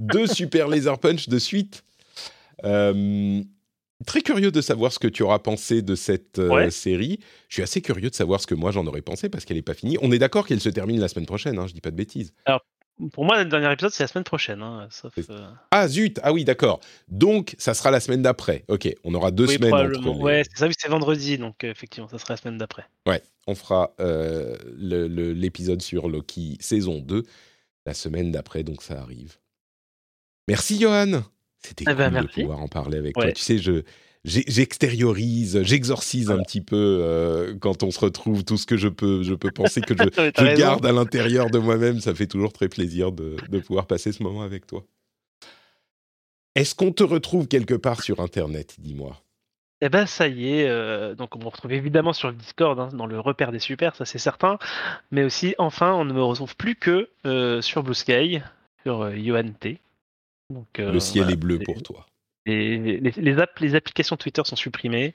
deux, super laser punch de suite. Euh, très curieux de savoir ce que tu auras pensé de cette euh, Ouais. série. Je suis assez curieux de savoir ce que moi j'en aurais pensé parce qu'elle n'est pas finie. On est d'accord qu'elle se termine la semaine prochaine, hein, je dis pas de bêtises. Pour moi, le dernier épisode, c'est la semaine prochaine. hein, sauf, euh, Ah zut, ah oui, d'accord. Donc ça sera la semaine d'après. Ok, on aura deux oui, semaines entre les- Ouais, c'est ça, c'est vendredi, donc euh, effectivement, ça sera la semaine d'après. Ouais, on fera l'épisode sur Loki saison 2 la semaine d'après, donc ça arrive. Merci Johan. C'était Eh cool ben, de merci. pouvoir en parler avec toi. Tu sais, je j'extériorise, j'exorcise un petit peu euh, quand on se retrouve tout ce que je peux, je peux penser que je, garde à l'intérieur de moi-même. Ça fait toujours très plaisir de, de pouvoir passer ce moment avec toi. Est-ce qu'on te retrouve quelque part sur Internet Dis-moi? Eh ben ça y est, euh, donc on me retrouve évidemment sur le Discord, hein, dans le repère des super, ça c'est certain, mais aussi enfin on ne me retrouve plus que euh, sur Blue Sky, sur Yohan T. Donc, euh, Le ciel voilà, est bleu pour toi. Et les, les, les app- les applications Twitter sont supprimées.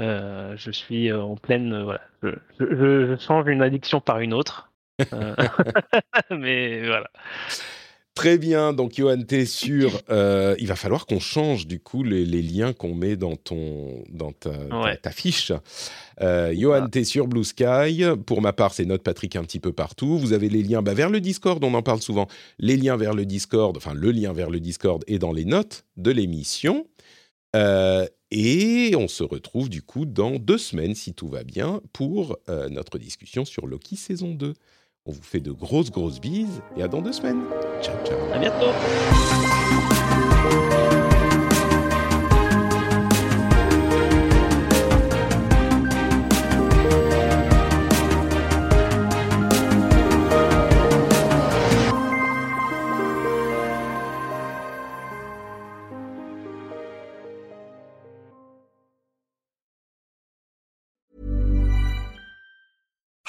Euh, je suis euh, en pleine. voilà. Je, je- je- je change une addiction par une autre. Mais voilà. Très bien, donc Johan, t'es sûr. Euh, il va falloir qu'on change du coup les, liens qu'on met dans, ton, dans ta, fiche. Euh, Johan, ah. t'es sur Blue Sky. Pour ma part, c'est notre Patrick un petit peu partout. Vous avez les liens bah, vers le Discord, on en parle souvent. Les liens vers le Discord, enfin le lien vers le Discord est dans les notes de l'émission. Euh, et on se retrouve du coup dans deux semaines, si tout va bien, pour euh, notre discussion sur Loki saison 2. On vous fait de grosses, grosses bises et à dans deux semaines. Ciao, ciao. À bientôt.